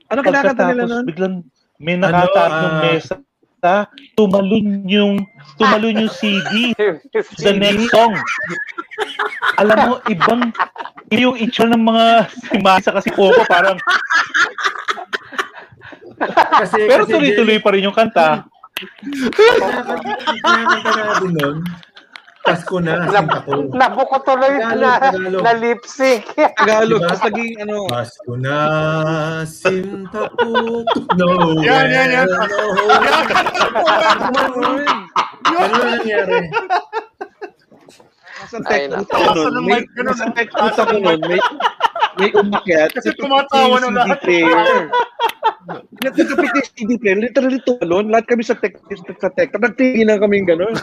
Ano kinakanta nila nun? biglang may nakataas Ano, ng ah, mesa. Tumalun yung tumalun yung CD the next song. Alam mo, ibang yung itsura ng mga si Masa kasi Popo parang Kasi, pero kasi tuloy-tuloy pa rin yung kanta. Kinakanta natin nun. Pasko na, sinta ko. Nabuko tuloy Tagalog, na, Tagalog. na lip sync. Tagalog. Diba? Tapos naging ano, Pasko na, sinta ko. No. Yan, yan, yan. Ano na nangyari? Ay, text nako. ko nun, may, text ko nun, may, may umakyat. Kasi sa tumatawa na lahat. Nagkakapit yung CD player, literally tumalon. Lahat kami sa tech, sa tech. Nagtingin kami gano'n.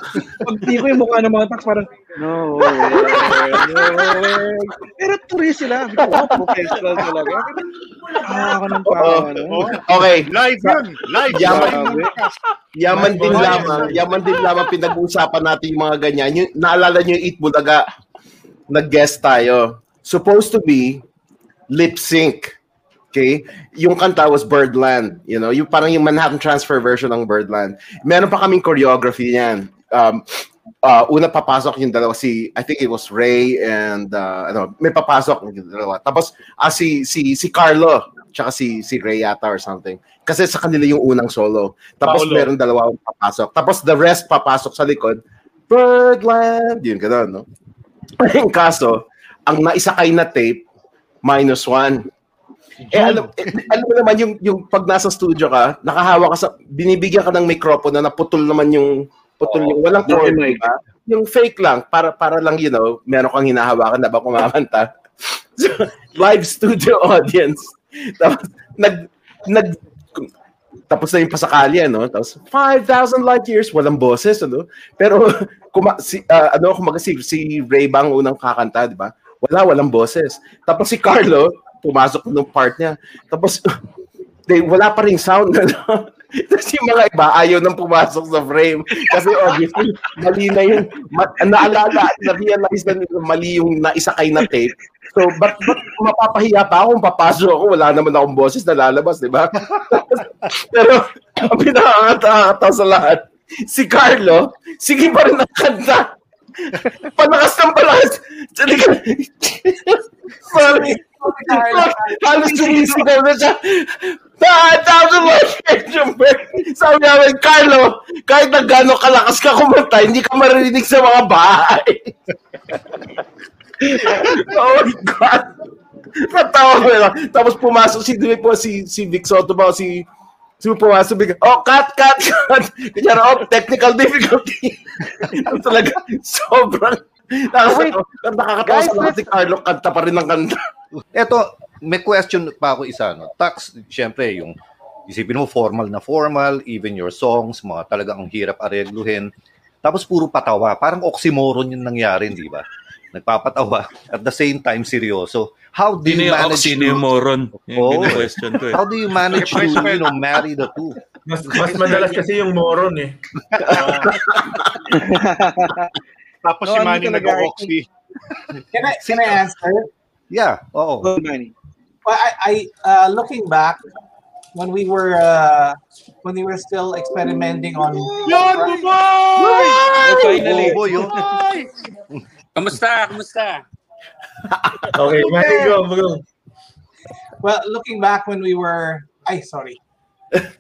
Pag di ko yung mukha ng mga tax, parang, no way, no way. Pero tuloy sila. Oh, professional talaga. Ah, ako ng Oo. ano. Okay. Live yun. Live. Yaman, yaman din lamang, yaman din lamang pinag-uusapan natin yung mga ganyan. Yung, naalala nyo yung Eat Bulaga, nag-guest tayo. Supposed to be lip sync. Okay? Yung kanta was Birdland. You know, yung parang yung Manhattan Transfer version ng Birdland. Meron pa kaming choreography niyan. Um, uh, una papasok yung dalawa si I think it was Ray and uh, ano, may papasok yung dalawa. Tapos ah, si si si Carlo tsaka si si Ray yata or something. Kasi sa kanila yung unang solo. Tapos Paolo. meron dalawa papasok. Tapos the rest papasok sa likod. Birdland, yun gano'n, no? Yung kaso, ang naisakay na tape, minus one. Eh, alam, eh, alam mo naman, yung, yung pag nasa studio ka, nakahawa ka sa, binibigyan ka ng microphone na naputol naman yung, putol yung, walang cord, mic. diba? Yung fake lang, para, para lang, you know, meron kang hinahawakan na ba kumamanta. So, live studio audience. Tapos, nag, nag, tapos na yung pasakali, ano? Tapos, 5,000 light years, walang boses, ano? Pero, kuma, si, ah, ano, kumaga si, si Ray Bang unang kakanta, di ba? Wala, walang boses. Tapos si Carlo, pumasok nung part niya. Tapos, they, wala pa rin sound. Ano? Tapos yung mga iba, ayaw nang pumasok sa frame. Kasi obviously, mali na yung, ma, naalala, na-realize na nila mali yung naisakay na tape. So, ba't, ba't mapapahiya pa ako kung papasok ako? Wala naman akong boses na lalabas, di ba? Pero, ang pinakakatawa sa lahat, si Carlo, sige pa rin ang kanta. Palakas ng palakas. Sorry. Halos sumisigaw na siya. Sabi namin, Carlo, kahit na gano'ng kalakas ka kumanta, hindi ka maririnig sa mga bahay. oh my God. Natawa ko lang. Tapos pumasok si, di po, si, si Vic Soto ba, o si Si pumasok bigla, oh, cut, cut, cut. Kanya oh, technical difficulty. Ang talaga, sobrang, nakakatawa, nakakatawa sa lahat si Carlo, kanta pa rin ng kanta. Eto, may question pa ako isa. No? Tax, syempre, yung isipin mo formal na formal, even your songs, mga talagang ang hirap aregluhin. Tapos puro patawa. Parang oxymoron yung nangyari, di ba? Nagpapatawa. At the same time, seryoso. How do you manage oxymoron? Yung Oh. question ko eh. How do you manage to, you know, marry the two? Mas, mas madalas kasi yung moron eh. Tapos No, si Manny nag-oxy. Can I, can I answer? Yeah, oo. Go, Manny. Well, I, I uh, looking back when we were uh, when we were still experimenting on. Yan, Dubai! Oh, finally. Boy, yun. Kamusta? Kamusta? Okay, Manny, go, go. Well, looking back when we were. I sorry.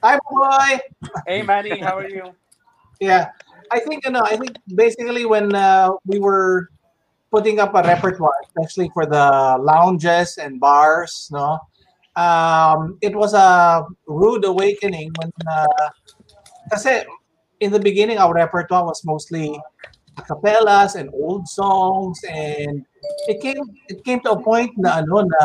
Hi, boy. Hey, Manny, how are you? Yeah, I think you know. I think basically when uh, we were putting up a repertoire, especially for the lounges and bars, no, um, it was a rude awakening when. Uh, in the beginning, our repertoire was mostly acapellas and old songs, and it came it came to a point na ano na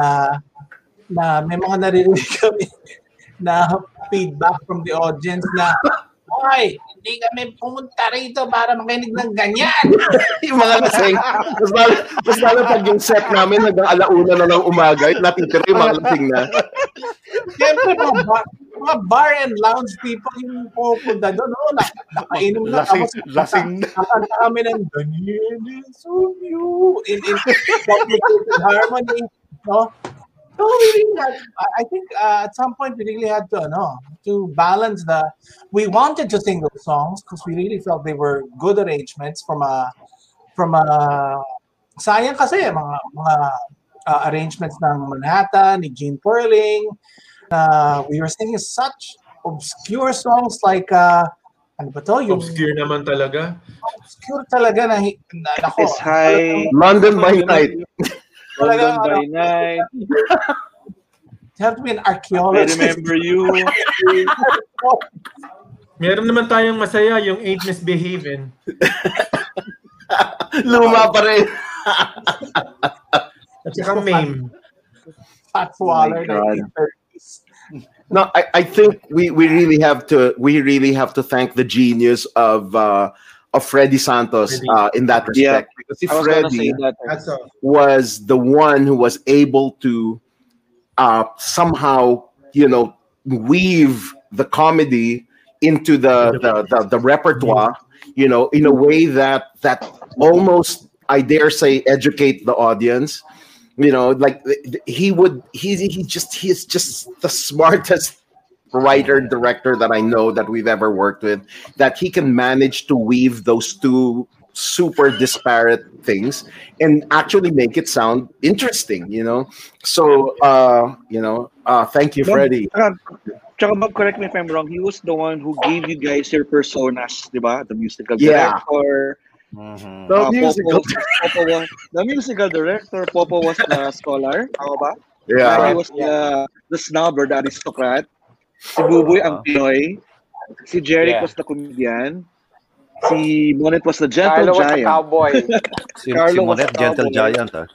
na may mga naririnig kami na feedback from the audience na Hoy, hindi kami pumunta rito para makinig ng ganyan. yung mga lasing. Mas lalo, mas lalo pag yung set namin hanggang alauna na ng umaga, natitira yung mga lasing na. Siyempre, mga, ba- mga bar and lounge people yung pupunta doon. No? Na, nakainom na. Lasing- tapos lasing na. Nakanta kami ng Daniel is on you in, in complicated harmony. No? So we really had, I- I think uh, at some point we really had to, no, to balance the, we wanted to sing those songs because we really felt they were good arrangements from a, from a, sayang kasi mga, mga uh, arrangements ng Manhattan, ni Gene Perling, uh, we were singing such obscure songs like, uh, ano ba to? Yung Obscure naman talaga. obscure talaga na, hi- na nako. Is high. London by night. London Talaga, by ano, night. You have to be an I archaeologist. remember you. Meron naman tayong masaya, yung Ain't Misbehaving. Luma pa rin. At saka meme. Pat Oh my Waller, God. 1930s. No, I, I think we, we really have to we really have to thank the genius of uh, of Freddie Santos uh, in that Yeah. respect because if was Freddie that. Was the one who was able to uh, somehow you know weave the comedy into the the, the the repertoire you know in a way that that almost I dare say educate the audience you know like th- th- he would he he just he's just the smartest writer director that I know that we've ever worked with that he can manage to weave those two super disparate things and actually make it sound interesting you know so uh you know uh thank you Bob, Freddie Tsaka, tsaka Bob, correct me if I'm wrong, he was the one who gave you guys your personas, di ba? The musical Yeah. director. Mhm. The uh, musical- Popo, Popo was, the musical director, Popo was the scholar. Tama ba? Yeah. He was the, the snob or the aristocrat. Si Buboy ang Pinoy. Si Jeric Yeah. was the comedian. Si Monet was the gentle Carlo was a giant. cowboy. Si, si Carlo was Monet, the Gentle cowboy. Giant. Ah.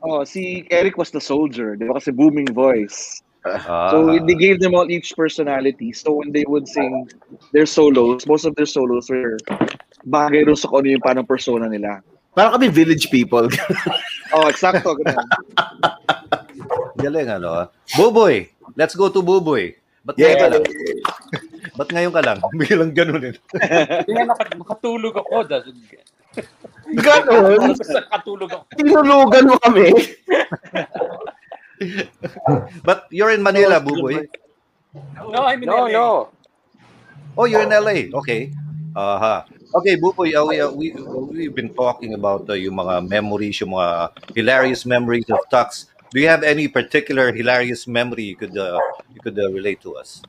Oh, si Eric was the soldier. Di ba? Kasi booming voice. Ah. So they gave them all each personality. So when they would sing their solos, most of their solos were bagay doon sa kung ano yung parang persona nila. Parang kami village people. Oh, exacto. Galing ano. Buboy. Let's go to Buboy. Ba't Yeah. ngayon ka lang? Ba't ngayon ka lang? Biglang ganun eh. Kaya naka- nakatulog ako. dahil-? Basta nakatulog ako. Tinulugan mo kami. But you're in Manila, Buboy. No, I'm in No, LA. no. Oh, you're in LA. Okay. Aha. Okay, Buboy, uh, we, uh, we, we've been talking about uh, yung mga memories, yung mga hilarious memories of Tux. Do you have any particular hilarious memory you could uh, you could uh, relate to us?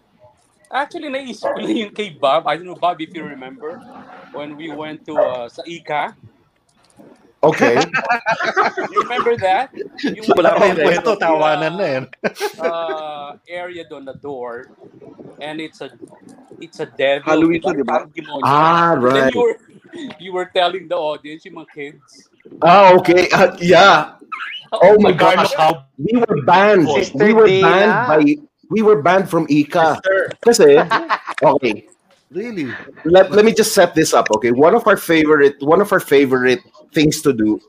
Actually, naisip ko lang yung kay Bob. I don't know, Bob, if you remember, when we went to uh, sa Ika. Okay. You remember that? Yung Wala pa yung uh, kwento, tawanan na yan. uh, area doon na door and it's a it's a devil Halloween to, di ba? Parang demonyo. Ah, And right. you were you were telling the audience yung mga kids Ah, okay. Uh, yeah. Oh my God. gosh. We were banned. Sister We were Dina. banned by we were banned from Ika. Kasi okay. Really? Let, let me just set this up, okay? One of our favorite one of our favorite things to do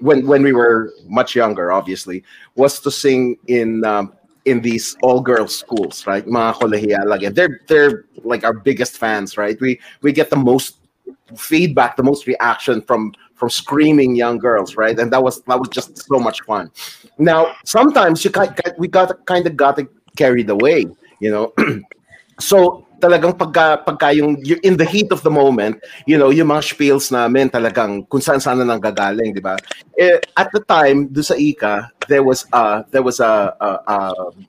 when when we were much younger, obviously, was to sing in um, in these all girls schools, right? Mga. They're they're like our biggest fans, right? We we get the most feedback, the most reaction from from screaming young girls, right? And that was that was just so much fun. Now, sometimes you got, we got kind of got carried away, you know. so talagang pagka, pagka yung, you're in the heat of the moment, you know, yung mga spiels namin talagang kung saan saan na nanggagaling, di ba? Eh, at the time, do sa Ika, there was uh there was a, a, a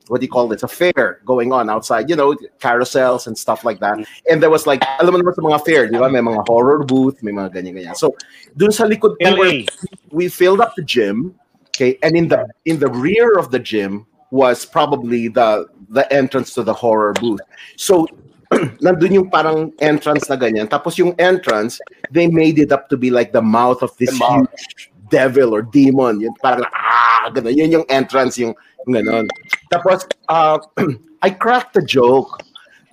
what do you call this? A fair going on outside, you know, carousels and stuff like that. And there was like, alam mo naman sa mga fair, di ba? May mga horror booth, may mga ganyan-ganyan. So, dun sa likod, we, were, we filled up the gym, okay? And in the in the rear of the gym was probably the the entrance to the horror booth. So, nandun yung parang entrance na ganyan. Tapos yung entrance, they made it up to be like the mouth of this huge devil or demon. Yun parang, ah, ganun. Yun yung entrance, yung, yung ganun. Tapos, uh, I cracked the joke.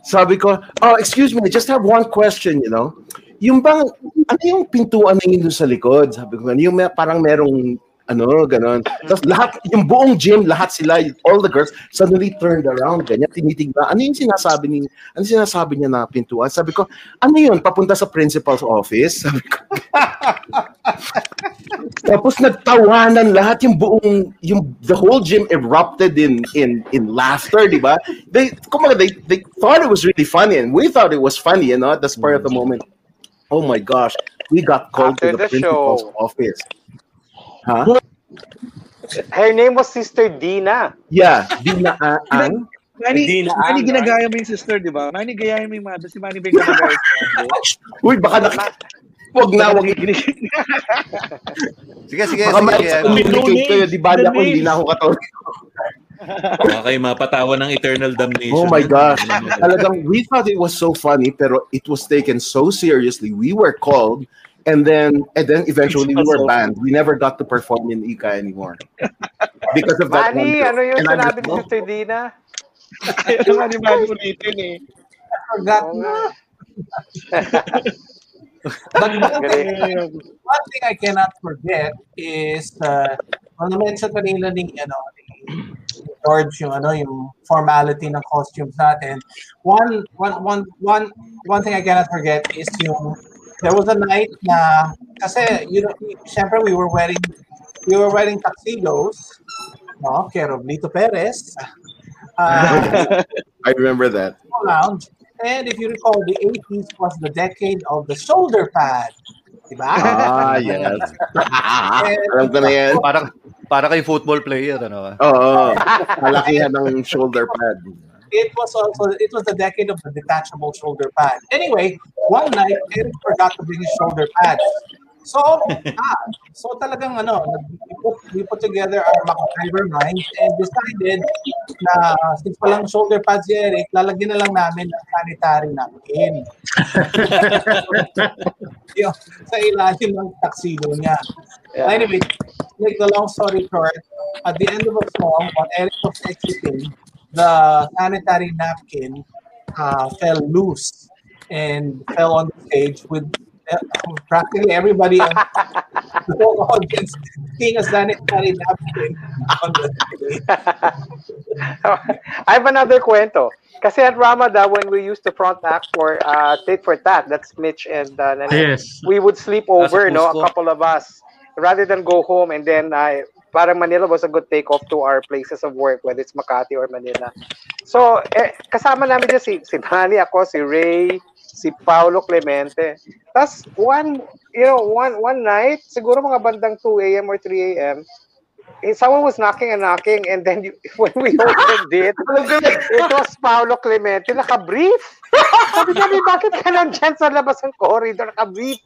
Sabi ko, oh, excuse me, I just have one question, you know. Yung bang, ano yung pintuan na yun sa likod? Sabi ko, yung may, parang merong ano, ganon. Tapos lahat, yung buong gym, lahat sila, all the girls, suddenly turned around, ganyan, tinitignan. Ano yung sinasabi ni, ano sinasabi niya na pintuan? Sabi ko, ano yun, papunta sa principal's office? Sabi ko, tapos nagtawanan lahat yung buong yung the whole gym erupted in in in laughter, di ba? They kumbaga, they they thought it was really funny and we thought it was funny, you know, at the spur of the moment. Oh my gosh, we got called After to the, the principal's show. office. Huh? Her name was Sister Dina. Yeah, Dina uh, Ang. Manny, Hindi na Manny ang, ginagaya mo yung sister, di ba? Manny, gayahin mo yung mother. Si Manny ba yung ginagaya Uy, baka na, wag na, wag Sige, sige, Baka sige. ma-communicate kayo, di ba ako, hindi na ako katolik. Baka kayo mapatawan ng eternal damnation. Oh my gosh. Talagang, we thought it was so funny, pero it was taken so seriously. We were called, and then and then eventually we were banned. We never got to perform in Ika anymore. Because of that Manny, one ano yung And sinabi ni Sister Dina? Manny, Manny ulitin eh. Forgot na. But one thing, one thing I cannot forget is uh, kung na-mention kanina ni, ano, ni George yung ano yung formality ng costumes natin. One one one one one thing I cannot forget is yung there was a night na kasi you know syempre we were wearing we were wearing tuxedos no kay Roblito Perez uh, I remember that. lounge and if you recall the 80s was the decade of the shoulder pad diba? Ah, yes. Alam ko na yan. Parang, para kay football player, ano? Oo. Malakihan ng shoulder pad. It was also it was the decade of the detachable shoulder pad. Anyway, one night Eric forgot to bring his shoulder pads. So, ah, so talagang ano, we put, we put together our MacGyver minds and decided na since walang shoulder pads si Eric, lalagyan na lang namin ng sanitary napkin. Yung, sa ilalim ng tuxedo niya. Yeah. Anyway, make the long story short, at the end of the song, when Eric was exiting, the sanitary napkin uh, fell loose and fell on the stage with uh, practically everybody on the whole audience seeing a sanitary napkin on the stage. I have another cuento. Kasi at Ramada, when we used to front act for uh, Tit for Tat, that's Mitch and uh, Nani, Yes. we would sleep over, Nasa no, a couple of us, rather than go home and then uh, parang Manila was a good takeoff to our places of work, whether it's Makati or Manila. So, eh, kasama namin dyan si, si Manny, ako, si Ray, si Paulo Clemente. Tapos, one, you know, one, one night, siguro mga bandang 2 a.m. or 3 a.m., eh, someone was knocking and knocking and then you, when we opened it, it was Paolo Clemente, naka-brief. Sabi namin, bakit ka nandyan sa labas ng corridor, naka-brief?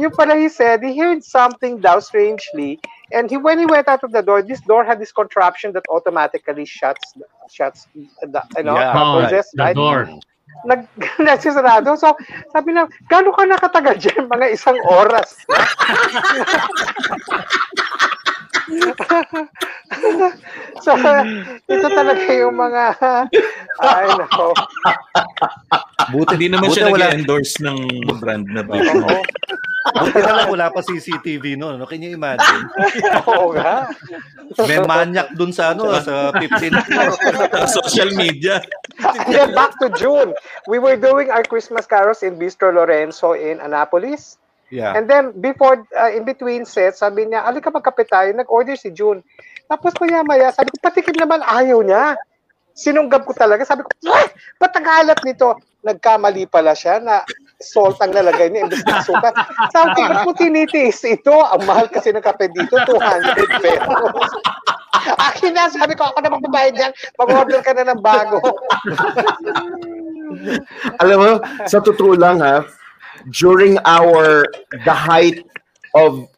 Yung pala he said, he heard something down strangely and he when he went out of the door, this door had this contraption that automatically shuts shuts the, you know, Yeah, closes, the right? door. nag nagsisarado. So, sabi na, gaano ka nakatagal dyan? Mga isang oras. so, ito talaga yung mga, ay nako. Buti, Hindi naman buti siya wala- nag-endorse ng brand na ba? Buti na lang wala pa CCTV no. no? Can you imagine? Oo nga. May manyak dun sa ano, sa 15 social media. And then back to June, we were doing our Christmas carols in Bistro Lorenzo in Annapolis. Yeah. And then before, uh, in between sets, sabi niya, alika magkape tayo. Nag-order si June. Tapos maya-maya, sabi ko, patikim naman, ayaw niya. Sinunggab ko talaga. Sabi ko, "Ay, ba't ang alat nito? Nagkamali pala siya na salt ang lalagay niya imbes na sukat. Sabi ko, mo tinitiis ito? Ang mahal kasi ng kape dito, 200 pesos. Akin na, sabi ko, ako na magbabayad dyan. Mag-order ka na ng bago. Alam mo, sa totoo lang ha, during our, the height of,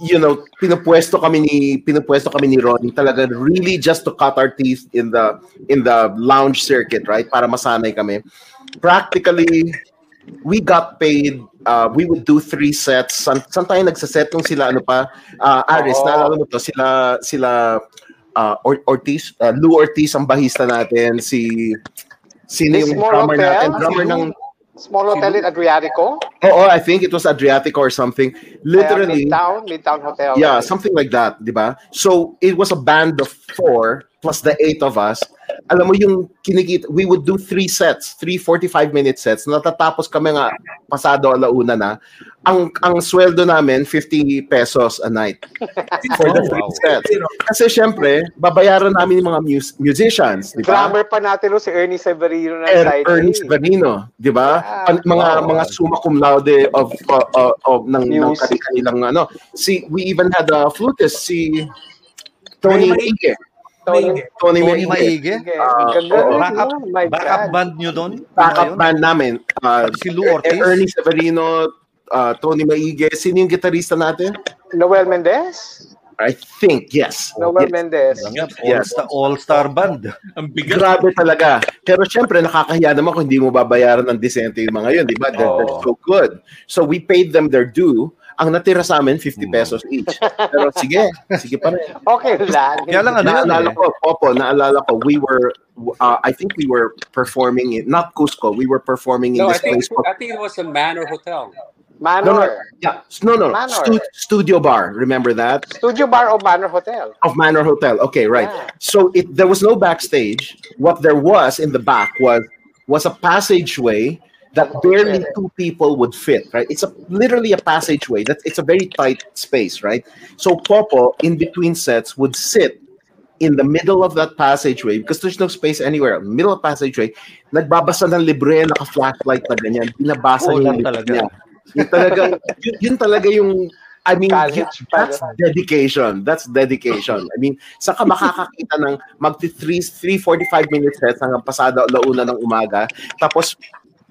you know, pinupwesto kami ni, pinupwesto kami ni Ronnie, talaga really just to cut our teeth in the, in the lounge circuit, right? Para masanay kami. Practically, we got paid, uh, we would do three sets. San, saan tayo nagsaset nung sila, ano pa? Uh, Aris, Oo. naalala mo to, sila, sila, uh, Or- Ortiz, uh, Lou Ortiz ang bahista natin, si, sino yung drummer hotel? natin, drummer ng, Small hotel in Adriatico? Oh, oh, I think it was Adriatic or something. Literally, Midtown, Midtown Hotel. yeah, something like that, di ba? So it was a band of four plus the eight of us. Alam mo yung kinikita, we would do three sets, three 45-minute sets. Natatapos kami nga pasado alauna na. Ang ang sweldo namin 50 pesos a night for the Oh, three sets. Kasi syempre, babayaran namin yung mga mus- musicians, di ba? Drummer pa natin no, si Ernie Severino ng Er, side Ernest Vanino, di ba? Pan- mga Wow. mga summa cum laude of uh, uh, of ng ng Music. kanilang ano. Si we even had a flutist si Tony Maige. Tony, Tony Tony Maige. Oo. nun, Backup, backup band nyo doon? Backup band namin. Uh, Si Lou Ortiz? Ernie Severino, uh, Tony Maige. Sino yung gitarista natin? Noel Mendez? I think, yes. Yes. Yes. Mendez. All-star, all-star band. Ang Grabe talaga. Pero syempre, nakakahiya naman kung hindi mo babayaran ng disente yung mga yun, di ba? They're, they're so good. So we paid them their due. Ang natira sa amin, 50 pesos each. Pero sige, sige pa rin. Okay lang. Kaya lang ano naalala eh. ko, Popo, naalala ko, we were, uh, I think we were performing in, not Cusco, we were performing in No, I this think place I think it was a Manor Hotel. Manor. No, no, yeah, no, no, Manor. Stu- Studio Bar. Remember that? Studio Bar o Manor Hotel? Of Manor Hotel. Okay, right. So it there was no backstage. What there was in the back was was a passageway that barely two people would fit. Right? It's a literally a passageway. That it's a very tight space. Right? So Popo in between sets would sit in the middle of that passageway because there's no space anywhere. Middle of passageway, nagbabasa ng libre, naka-flashlight na ganyan. Binabasa lang yung talaga. niya. Yun talaga, yun, yun talaga yung I mean, College that's dedication. That's dedication. I mean, saka makakakita ng magti 3 3 45 minutes sets hanggang pasado launa ng umaga. Tapos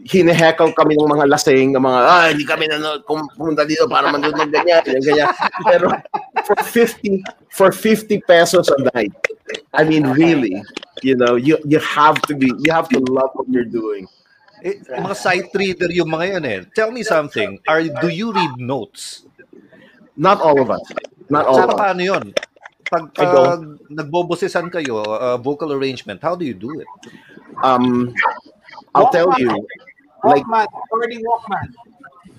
hineheckle kami ng mga lasing, ng mga, ah, hindi kami na pumunta dito para mandun ng ganyan, ganyan, ganyan. Pero for 50, for 50 pesos a night, I mean, really, you know, you you have to be, you have to love what you're doing. Eh, mga sight reader yung mga yan eh. Tell me something. Are do you read notes? Not all of us. Not all Sa of us. paano yun? Pag uh, nagbobosisan kayo, uh, vocal arrangement, how do you do it? Um, I'll tell you, like, Walkman, recording Walkman.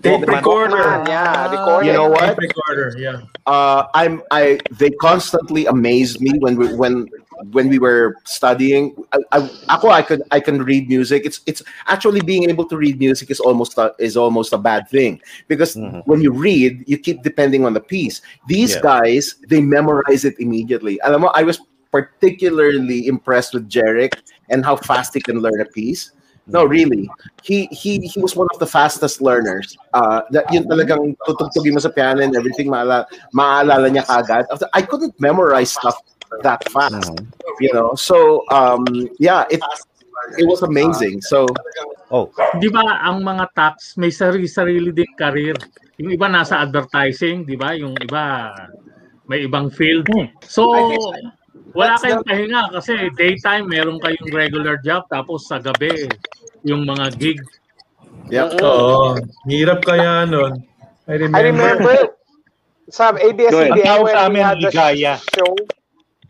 Tape recorder. Yeah, recording. you know what? Tape recorder, yeah. uh, I'm I they constantly amazed me when we when when we were studying. I, I, ako, I could I can read music. It's it's actually being able to read music is almost a, is almost a bad thing because when you read, you keep depending on the piece. These Yeah. guys they memorize it immediately. Alam mo, I was particularly impressed with Jarek and how fast he can learn a piece. No, really. He he he was one of the fastest learners. Uh, that yun talagang tutugtugin mo sa piano and everything maala, maaalala niya kagad. I couldn't memorize stuff that fast. You know. So um yeah, it it was amazing. So oh, Di ba ang mga tax may sarili-sarili din career. Yung iba nasa advertising, di ba? Yung iba may ibang field. So, wala kayong pahinga kasi daytime meron kayong regular job tapos sa gabi yung mga gig. Yep. Oo. Hirap kaya nun. I remember. I remember sa. ABS-CBN when we had the ligaya. show,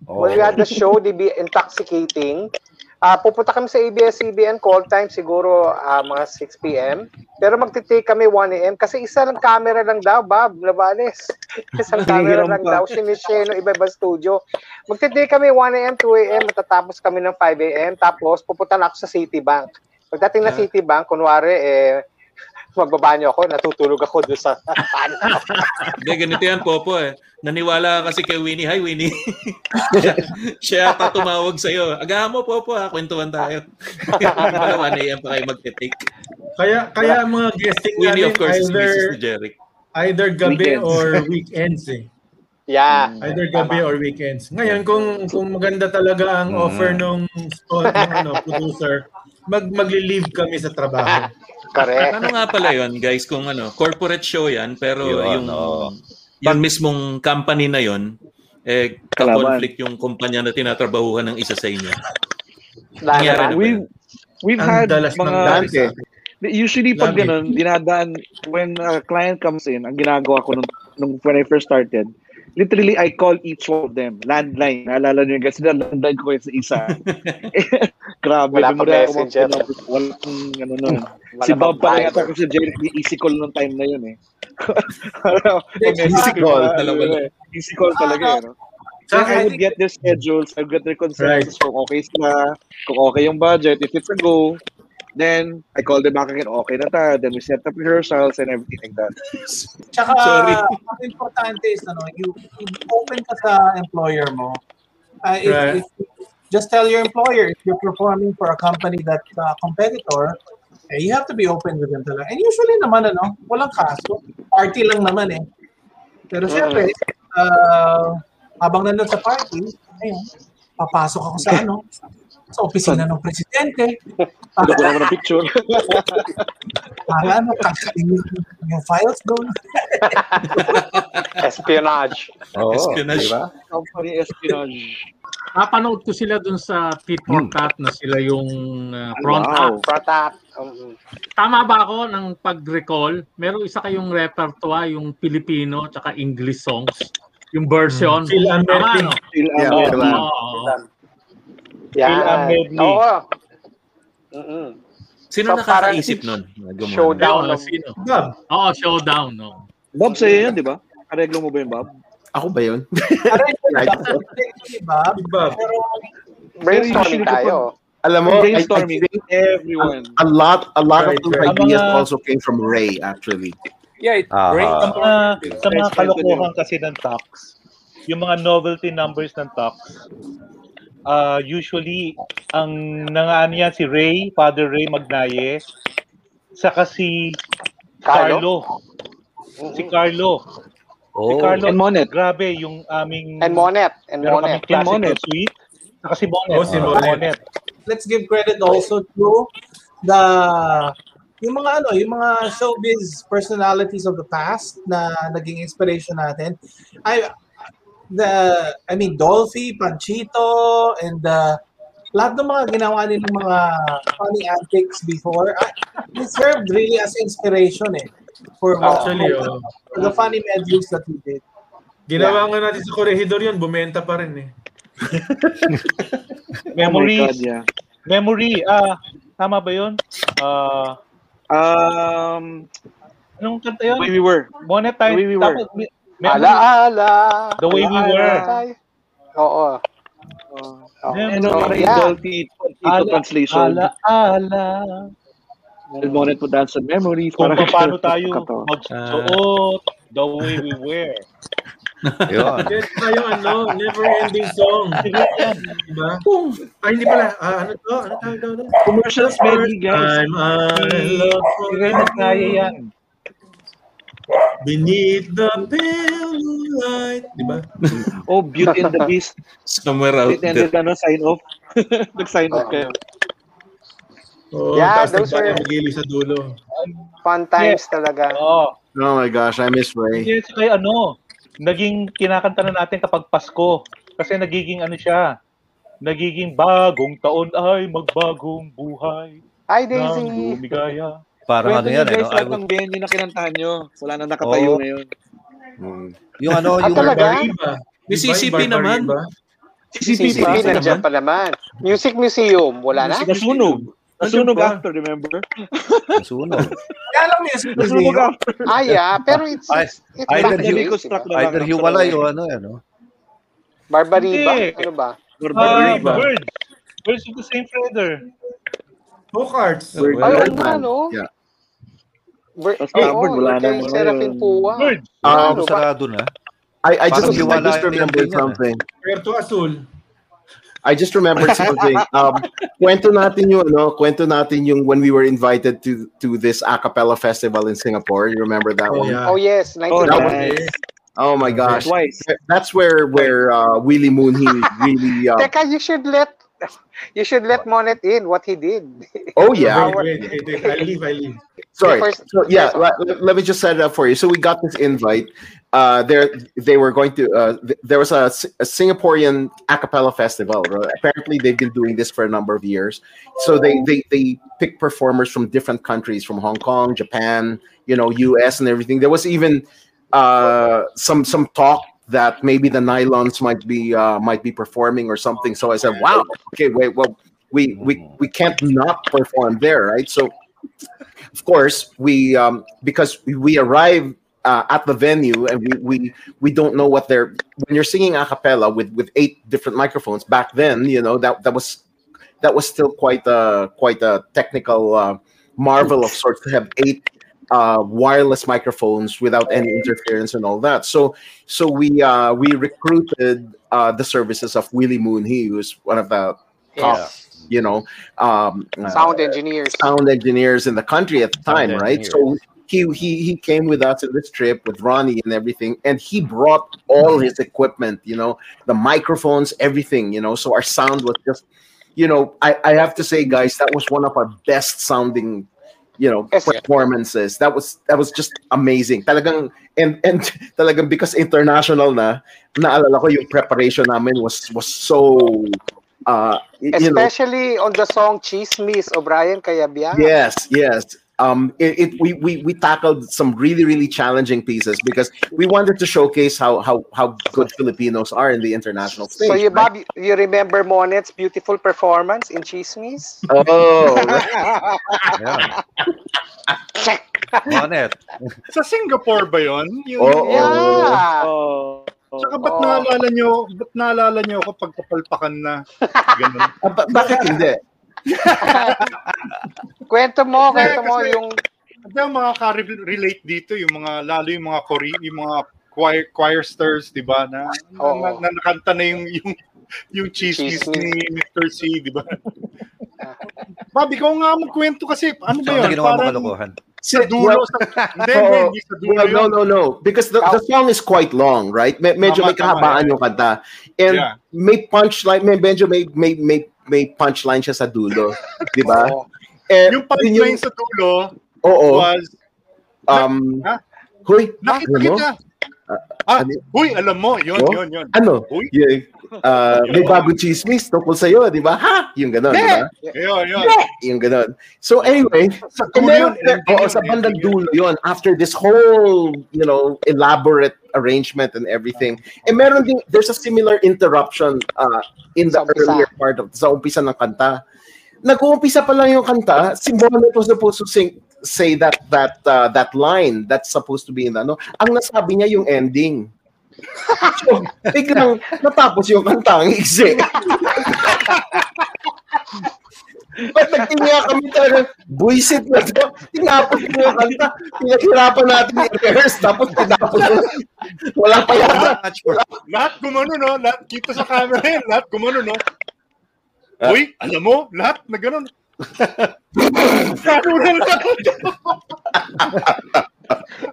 when we had the show, DB Intoxicating, ah pupunta kami sa ABS-CBN call time siguro ah, mga 6 p.m. Pero magtitake kami 1 a.m. kasi isa lang camera lang daw, Bob Lavales. Isang camera lang pa. daw, sinishare ng iba-iba studio. Magtitake kami 1 a.m., 2 a.m., matatapos kami ng 5 a.m. Tapos pupunta na ako sa Citibank. Pagdating na Citibank, kunwari, eh, magbabanyo ako, natutulog ako doon sa Hindi, ganito yan, Popo eh. Naniwala ka kasi kay Winnie. Hi, Winnie. siya, siya yata tumawag sa'yo. Agahan mo, Popo ha. Kwentuhan tayo. Malawa na yan pa kayo magte-take. Kaya kaya ang mga guesting Winnie, namin of course, is either Mrs. ni Jeric. either gabi Weekends. or weekends eh. Yeah. Either gabi or weekends. Ngayon kung kung maganda talaga ang Mm. offer nung, ng ano, producer, mag magli-leave kami sa trabaho. Correct. Ano nga pala yon guys, kung ano, corporate show yan, pero Yun, yung, oo. yung mismong company na yon eh, ka-conflict yung kumpanya na tinatrabahuhan ng isa sa inyo. Ba We've, we've Ang had mga... Dante. Usually pag ganun, dinadaan, when a client comes in, ang ginagawa ko nung, nung when I first started, literally, I call each one of them. Landline. Naalala niyo yung kasi na landline ko sa isa. Grabe. Wala pa messenger. Wala pang ano nun. Wala si Bob pala yata kasi Jerry, easy call nung time na yun eh. Easy call. Easy call talaga eh. No? So I would get their schedules, I would get their consensus kung okay sila, kung okay yung budget, if it's a go, then I call them back again, okay na ta, then we set up rehearsals and everything like that. Tsaka, Sorry. ang importante is, ano, you, you open ka sa employer mo. Uh, if, Right. if, just tell your employer, if you're performing for a company that uh, competitor, eh, you have to be open with them talaga. And usually naman, ano, walang kaso. Party lang naman eh. Pero Oo. syempre, uh, habang nandun sa party, ayun, papasok ako sa ano, sa opisina ng presidente. Tulog ako ng picture. Para ano, kakain yung, files doon. Espionage. Oo, Espionage. diba? Company espionage. Napanood ko sila dun sa Tit for Tat na sila yung uh, front Wow. act. Front act. Um, Tama ba ako ng pag-recall? Meron isa kayong repertoire, yung Filipino tsaka English songs. Yung version. Phil Tama, Amelty. no? Phil Yeah, Oo, Phil oo, Yan. Phil Amelty. Oo. Mm-mm. Sino So, nakakaisip nun? Gumawa. Showdown Oo, of sino? Bob. Oo, showdown. No. Bob, sa'yo yun, di ba? Areglo mo ba yun, Bob? Ako ba yun? diba? Bob. Pero, brainstorming Pero usually tayo. Alam mo, I, I Brainstorming. think Everyone. a lot, a lot Right, of those right. ideas mga- also came from Ray, actually. Yeah, it Ah. breaks Sa mga, sa mga kalokohan kasi ng tax, yung mga novelty numbers ng tax, uh, usually, ang nangaano yan si Ray, Father Ray Magnaye, saka si Carlo? Carlo. Si Carlo. Si Oh. Carlo, And Monet. grabe yung aming... And Monet. And Monet. classical Monet. suite. Saka si Monet. Oh, si Ah, Monet. let's give credit also to the yung mga ano, yung mga showbiz personalities of the past na naging inspiration natin. I the I mean Dolphy, Panchito and the lahat ng mga ginawa nilang mga funny antics before, uh, it served really as inspiration eh. For, Actually, for, oh. for the funny medleys that we did. Ginawa nga natin sa Corregidor yun, bumenta pa rin eh. Memories. Oh my God, yeah. Memory. Ah, tama ba yun? Ah, Um, anong kanta the yun? way we were. Monet tayo. The way we were. tapos, me- memory. Ala-ala. The way we were. Oo. Uh, Oo. and no, Oh, yeah. Dolphy Ala, translation. ala, ala. And Monet would dance on memories. Kung Parang paano tayo magsuot, the way we wear. Yun. Yan pa yung ano, never-ending song. Diba? Ay, hindi pala. Ah, ano to? Ano tawag daw? Commercials medley, guys. I'm I love Si Ray Magnaye yan. Beneath the pale light. Diba? Oh, Beauty and the Beast. Somewhere out It ended there. ano, sign off. Nag-sign off kayo. Oo, Yeah, those were- sa dulo. Fun times talaga. Oo. Oh my gosh, I miss Ray. Sa kay ano, naging kinakanta na natin kapag Pasko. Kasi nagiging ano siya, nagiging bagong taon ay magbagong buhay. Hi, Ng Daisy. lumigaya. Parang ano Kwento yan nyo, eh. guys, No? I lahat ng venue na kinantahan nyo. Wala na nakatayo Oo. ngayon. Mm. yung ano, Ah, yung talaga? Yung CCP Barbariba? naman. CCP CCP, pa. nandiyan pa naman. Music Museum, wala na? Nasunog. Nasunog after, remember? sunog. Kaya lang music Nasunog after. Ah, yeah. Pero it's, Ay, it's, it's either you- na- Either hiwalay o ano, ano. Barbariba? Ano ba? Ah, Barbariba. birds. Birds of the same feather. Go-karts. Bird- Ay, oo Birdman. nga, no? Yeah. Ber- Tapos Stanford, wala na kay mga Serafin yun. Um, sarado na. I, I just, I just remembered eh. something. Puerto Azul. I just remembered something. Um, kwento natin yung ano, kwento natin yung when we were invited to to this a cappella festival in Singapore. You remember that Oh, one? yeah. Oh, yes. Oh, 1990. nice. Oh my gosh. Twice. That's where where uh, Willie Moon he really uh, Teka, you should let you should let Monet in what he did. Oh yeah. Wait, wait, wait, wait. I leave, I leave. Sorry. First- So, yeah, let, let me just set it up for you. So we got this invite. Uh, there, they were going to. Uh, there was a, a Singaporean a cappella festival. right? Apparently, they've been doing this for a number of years. So they they they pick performers from different countries, from Hong Kong, Japan, you know, U.S. and everything. There was even uh, some some talk that maybe the nylons might be uh, might be performing or something. So I said, "Wow, okay, wait, well, we we we can't not perform there, right?" So, of course, we um, because we arrive uh, at the venue and we, we we don't know what they're when you're singing a cappella with with eight different microphones back then you know that that was that was still quite a quite a technical uh, marvel of sorts to have eight uh, wireless microphones without any interference and all that. So so we uh, we recruited uh, the services of Willie Moon. He was one of the top, Yes. you know, um, uh, Sound engineers. sound engineers in the country at the time, Sound right? So he he he came with us in this trip with Ronnie and everything, and he brought all his equipment, you know, the microphones, everything, you know. So our sound was just, you know, I I have to say, guys, that was one of our best sounding. You know, performances. That was that was just amazing. Talagang and and talagang because international na, naalala ko yung preparation namin was was so uh y- you know Especially on the song Cheese Chismis, O'Brien Kayabyang. Yes, yes. Um, it, it we, we we tackled some really really challenging pieces because we wanted to showcase how how how good Filipinos are in the international stage. So you, right? Bob, you remember Monet's beautiful performance in Chismis? Oh, Monet. Sa Singapore ba yun? Yung, Oo. Yeah. Tsaka ba't naalala nyo, ba't naalala nyo ako pagpapalpakan na ganun? Ba- bakit hindi? Kwento mo, kwento mo kasi- yung Hindi ang mga relate dito, yung mga, lalo yung mga Kore, yung mga choir, choirsters, di ba, na, na, Oo. na, na nakanta na yung, yung, yung chismis ni Mr. C, di ba? Bob, ikaw nga magkwento kasi, ano ba Ano yun? ginawa mo Parang kalokohan? sa dulo, sa, hindi, Oo. hindi sa dulo Well, no, no, no. Because the, the song is quite long, right? Me- medyo Tama, may kahabaan tama, yung kanta. And Yeah. may punchline, may medyo may may may may punchline siya sa dulo, 'di ba? And Yung yun punchline sa dulo Oo. was, um ha? Hoy, Nakita ano? kita. Ah, huy, alam mo, yun, Oh? yun, yun. Ano? Uy. Yung, uh, may bagong chismis tungkol sa'yo, di ba? Ha? Yung gano'n, di ba? Yun, yun. Yung gano'n. So anyway, Sa dulo yun, yun, sa bandang dulo yun, after this whole, you know, elaborate arrangement and everything, and meron din, there's a similar interruption uh, in the earlier part of, sa umpisa ng kanta. Nag-uumpisa pa lang yung kanta, si Bonnet was supposed to sing, say that that uh, that line that's supposed to be in the ano. Ang nasabi niya yung ending. so, biglang natapos yung kanta ang iksi. Ba't nagtinga kami talaga, buisit na to. Tinapos mo yung kanta. Pinaghirapan natin i-rehearse, tapos tinapos mo. Wala pa yata. Lahat gumano, no? Lahat kita sa camera yun. Lahat gumano, no? Uy, alam mo, lahat na ganun. Gano'n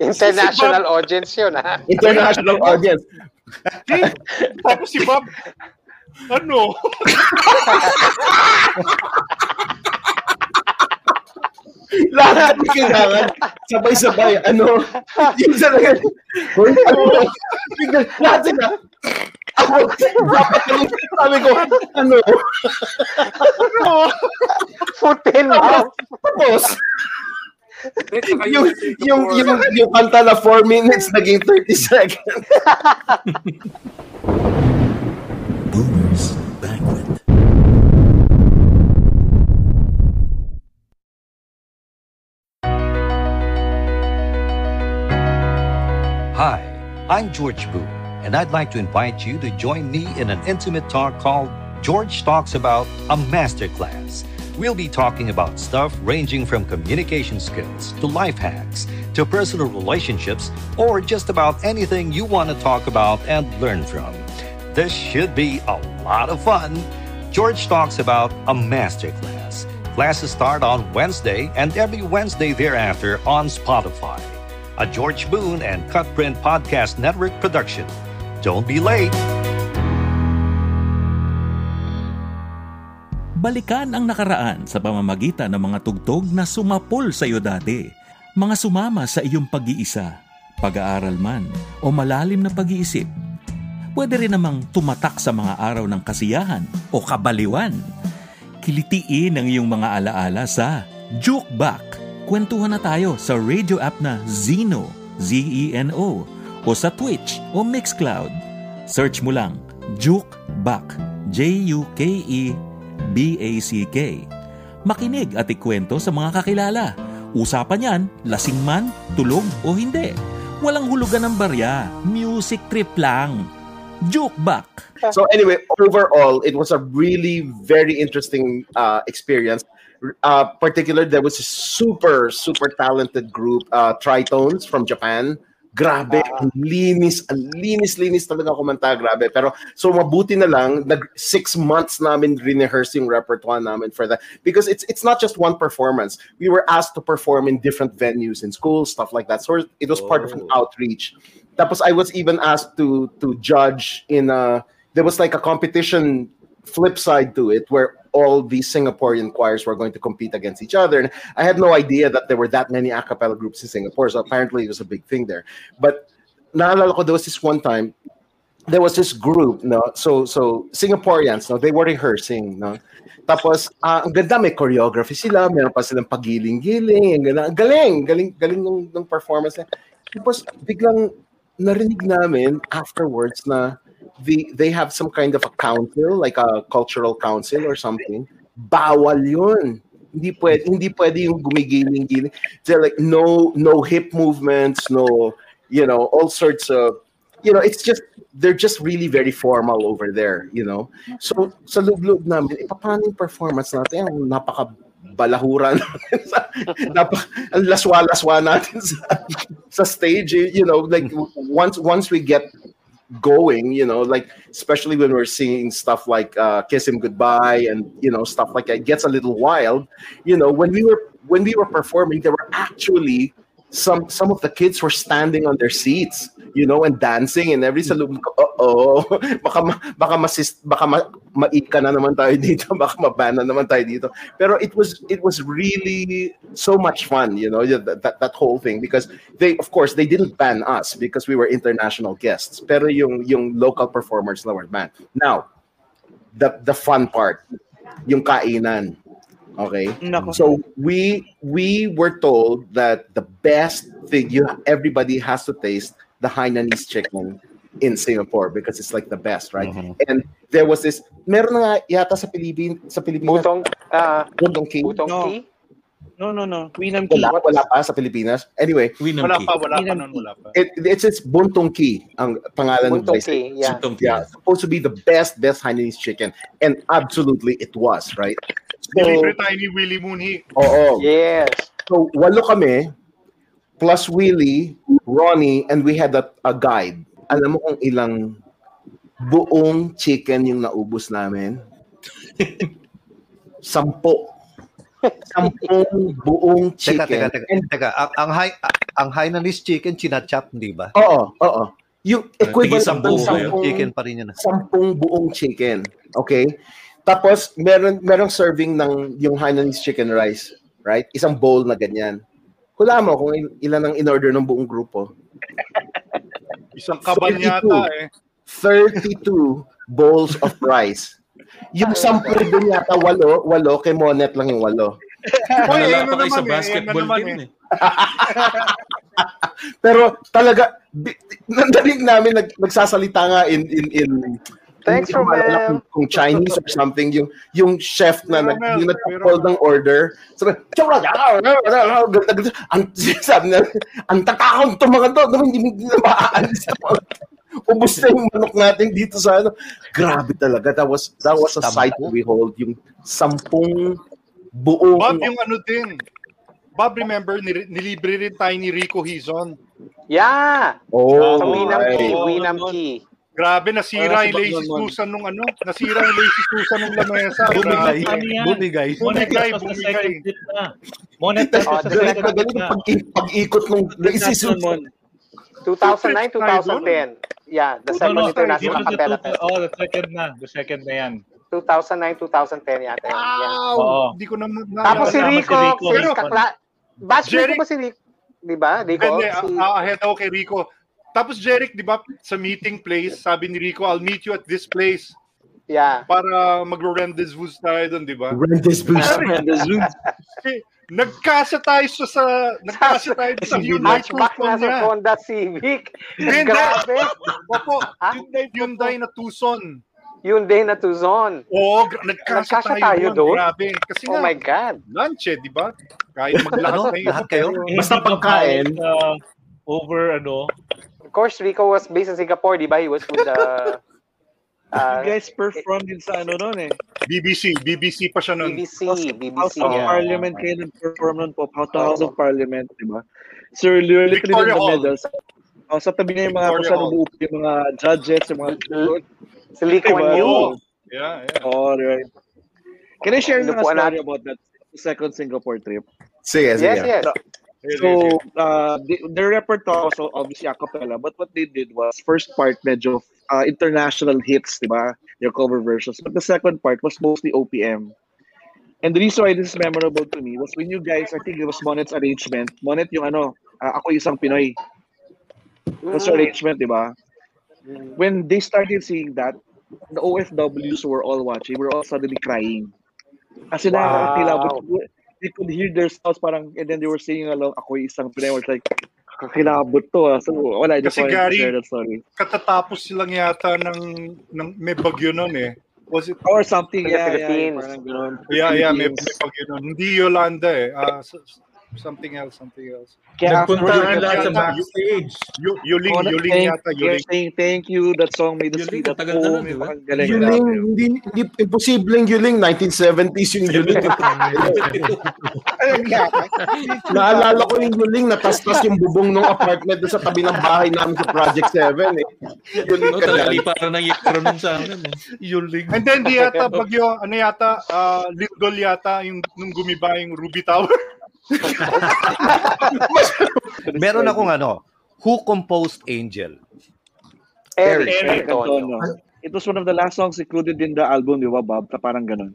international audience yun, ha? International audience. Tapos si Bob, ano? Lahat ng kailangan, sabay-sabay, ano, yung talaga, Hoy, ano, lahat sila, ako, dapat yung sabi ko, ano, Putin Tapos, tapos, yung, yung, yung, yung kanta na 4 minutes, naging 30 seconds. Boomers I'm George Boo, and I'd like to invite you to join me in an intimate talk called George Talks About a Masterclass. We'll be talking about stuff ranging from communication skills to life hacks to personal relationships or just about anything you want to talk about and learn from. This should be a lot of fun. George talks about a masterclass. Classes start on Wednesday and every Wednesday thereafter on Spotify. A George Boone and Cutprint Podcast Network production. Don't be late. Balikan ang nakaraan sa pamamagitan ng mga tugtog na sumapol sa iyo dati. Mga sumama sa iyong pag-iisa, pag-aaral man o malalim na pag-iisip. Pwede rin namang tumatak sa mga araw ng kasiyahan o kabaliwan. Kilitiin ang iyong mga alaala sa Juke Back. Kwentuhan na tayo sa radio app na Zeno, Z-E-N-O, o sa Twitch o Mixcloud Search mo lang, Juke Back. J-U-K-E-B-A-C-K. Makinig at ikwento sa mga kakilala. Usapan yan, lasing man, tulog o hindi. Walang hulugan ng barya. Music trip lang. Juke Back. So anyway, overall, it was a really very interesting uh, experience. Uh, particularly, there was a super super talented group, uh, Tritones from Japan. Grabe, ang linis, ang linis-linis talaga kumanta, grabe. Pero, so mabuti na lang, nag six months namin rehearse yung repertoire namin for that. Because it's it's not just one performance. We were asked to perform in different venues, in schools, stuff like that. So it was part of an outreach. Tapos I was even asked to to judge in a, there was like a competition flip side to it where all these Singaporean choirs were going to compete against each other. And I had no idea that there were that many a cappella groups in Singapore. So apparently it was a big thing there. But naalala ko, there was this one time, there was this group, no? So so Singaporeans, no, they were rehearsing, no. Tapos ah, ang ganda may choreography sila, meron pa silang pagiling-giling, ang ganda. Galing, galing galing ng, ng performance. Tapos biglang narinig namin afterwards na the they have some kind of a council, like a cultural council or something. Bawal yun. Hindi pwede, hindi pwede yung gumigiling-giling. They're like, no, no hip movements, no, you know, all sorts of, you know, it's just, they're just really very formal over there, you know. So, sa loob-loob namin, eh, paano yung performance natin? Ang napaka balahura natin sa, napaka, laswa-laswa natin sa, sa stage, eh, you know, like once once we get going you know like especially when we're seeing stuff like uh kiss him goodbye and you know stuff like that it gets a little wild. You know when we were when we were performing there were actually some some of the kids were standing on their seats you know and dancing and every salubong ko oh baka ma- baka masis baka ma, mait ka na naman tayo dito baka mabana naman tayo dito. Pero it was it was really so much fun you know that, that that whole thing because they of course they didn't ban us because we were international guests pero yung yung local performers na were banned. Now the the fun part yung kainan okay so we we were told that the best thing you everybody has to taste the Hainanese chicken in Singapore because it's like the best, right? And there was this meron na nga yata sa Pilipin sa Pilipinas. Butong uh, Butong King. Butong no. Tea? No, no, no. Winam Wala, wala pa sa Pilipinas. Anyway, Wala pa, wala pa nun, wala pa. It, it's it's Buntong Ki ang pangalan Buntong ng place. Ki, yeah. Buntong Ki. yeah. Supposed to be the best, best Hainanese chicken. And absolutely it was, right? So, Nilibre tayo ni Willie Mooney. Oo. Yes. So, walo kami, plus Willie, Ronnie, and we had a, a guide. Alam mo kung ilang buong chicken yung naubos namin? Sampo. Sampung buong chicken. Teka, teka, teka. teka. Ang, ang, Hai- ang Hainanese chicken, chinachap, di ba? Oo, oo. Yung equivalent ng sampung, Chicken pa rin yun. ah. sampung buong chicken. Okay? Tapos, meron, merong serving ng yung Hainanese chicken rice. Right? Isang bowl na ganyan. Hula mo kung il- ilan ang in-order ng buong grupo. Isang kaban 32. yata eh. 32 bowls of rice. Yung sample doon yata, walo, walo, kay Monet lang yung walo. Malala ano pa kayo sa naman eh, basketball naman team eh. Pero talaga, nandaling namin nag, nagsasalita nga in, in, in Thanks, maalala Romel. kung, kung Chinese or something, yung yung chef na nag, yung nag-call ng order. So, ang sabi na, ang takakang to mga to, no, hindi hindi na maaalis. Ubus na yung manok natin dito sa ano. Grabe talaga. That was that was a sight to behold. Yung sampung buong Bob, yung ano din. Bob, remember, nil- nilibre rin tayo ni Rico Hizon. Yeah. Oh, Sa Winam. Key, Winam. Key. Grabe, nasira yung Lazy. Susan nung ano. Nasira yung Lazy Susan nung lamesa. Bumigay. Bumigay. Bumigay, bumigay. Oh, was the the galing second tip galing na. pag, pag-ikot nung lazy Susan. Mon. 2009, 2010. Yeah, the No, second no, international dito sa capella. Oh, the second na. The second na yan. 2009, 2010 yata. Wow! Hindi ko na Tapos si Rico, Rico. si Pero- kakla... Batchmate ko ba si Rico? Di ba? Rico? Hindi, ah, ah, ahead ako kay Rico. Tapos Jeric, di ba, sa meeting place, sabi ni Rico, I'll meet you at this place Yeah. para magro-rendezvous tayo doon, di ba? Rendezvous. Si, Nagkasa tayo sa, sa nagkasa tayo sa Hyundai Tucson na sa niya. Honda Civic. Grabe. Opo, Hyundai, Hyundai na Tucson. Hyundai na Tucson. Oo, gra- nagkasa, Nagkasa tayo, tayo doon. doon? Grabe. Kasi Oh nga, my God. lunch eh, di ba? Kahit maglahat Ano? kayo. Lahat kayo? Basta pagkain. Uh, over ano. Of course, Rico was based in Singapore, di ba? He was with the... Uh, you guys performed din sa ano noon eh. BBC, BBC pa siya noon. BBC, House of yeah. Parliament kayo nag-perform noon po. House to House of Parliament, di ba? So, you're literally Victoria in the Hall. middle. Sa, oh, sa tabi niya yung mga kung Victoria saan umuupo yung mga judges, yung mga... Si Lee Kuan Yew. Yeah, yeah. All right. Can I share lang a story about that second Singapore trip? Sige, sige. Yes, yes. So, uh, the, their repertoire was obviously a cappella, but what they did was, first part, medyo uh, international hits, di ba? Your cover versions. But the second part was mostly OPM. And the reason why this is memorable to me was when you guys, I think it was Monet's arrangement. Monet yung ano, uh, ako isang Pinoy. That's Mm. arrangement, di ba? When they started seeing that, the OFWs were all watching, We were all suddenly crying. Kasi Wow. nakakakilabot. They could hear their sounds parang, and then they were singing along, ako yung isang Pinoy. I was like, kakilabot to ah. So, wala, just Kasi to Gary, share that story. katatapos lang yata ng, ng may bagyo noon eh. Was it? Or something, yeah, yeah. Ganun. Yeah, yeah, may, may bagyo noon. Hindi Yolanda eh. Ah, s- something else, something else. Kaya Nagpuntahan lahat sa backstage. Yu- Yuling, Oh, Yuling thank, yata, Yuling. saying thank you. That song made us Yuling, feel at home. Yuling, grabe. hindi, hindi imposibleng Yuling, 1970s yung Yuling. Naalala ko yung Yuling, natastas yung bubong ng apartment doon sa tabi ng bahay namin sa Project 7 eh. Yuling No, ka talaga dyan. liparan ng yero nun sa amin. Eh. Yuling. And then di yata bagyo, ano yata, ah, Lindol yata yung nung gumiba yung Ruby Tower. Meron akong ano, who composed Angel? Eric, Eric Eric Antonio. Antonio. It was one of the last songs included in the album, di ba, Bob? Na Parang ganun.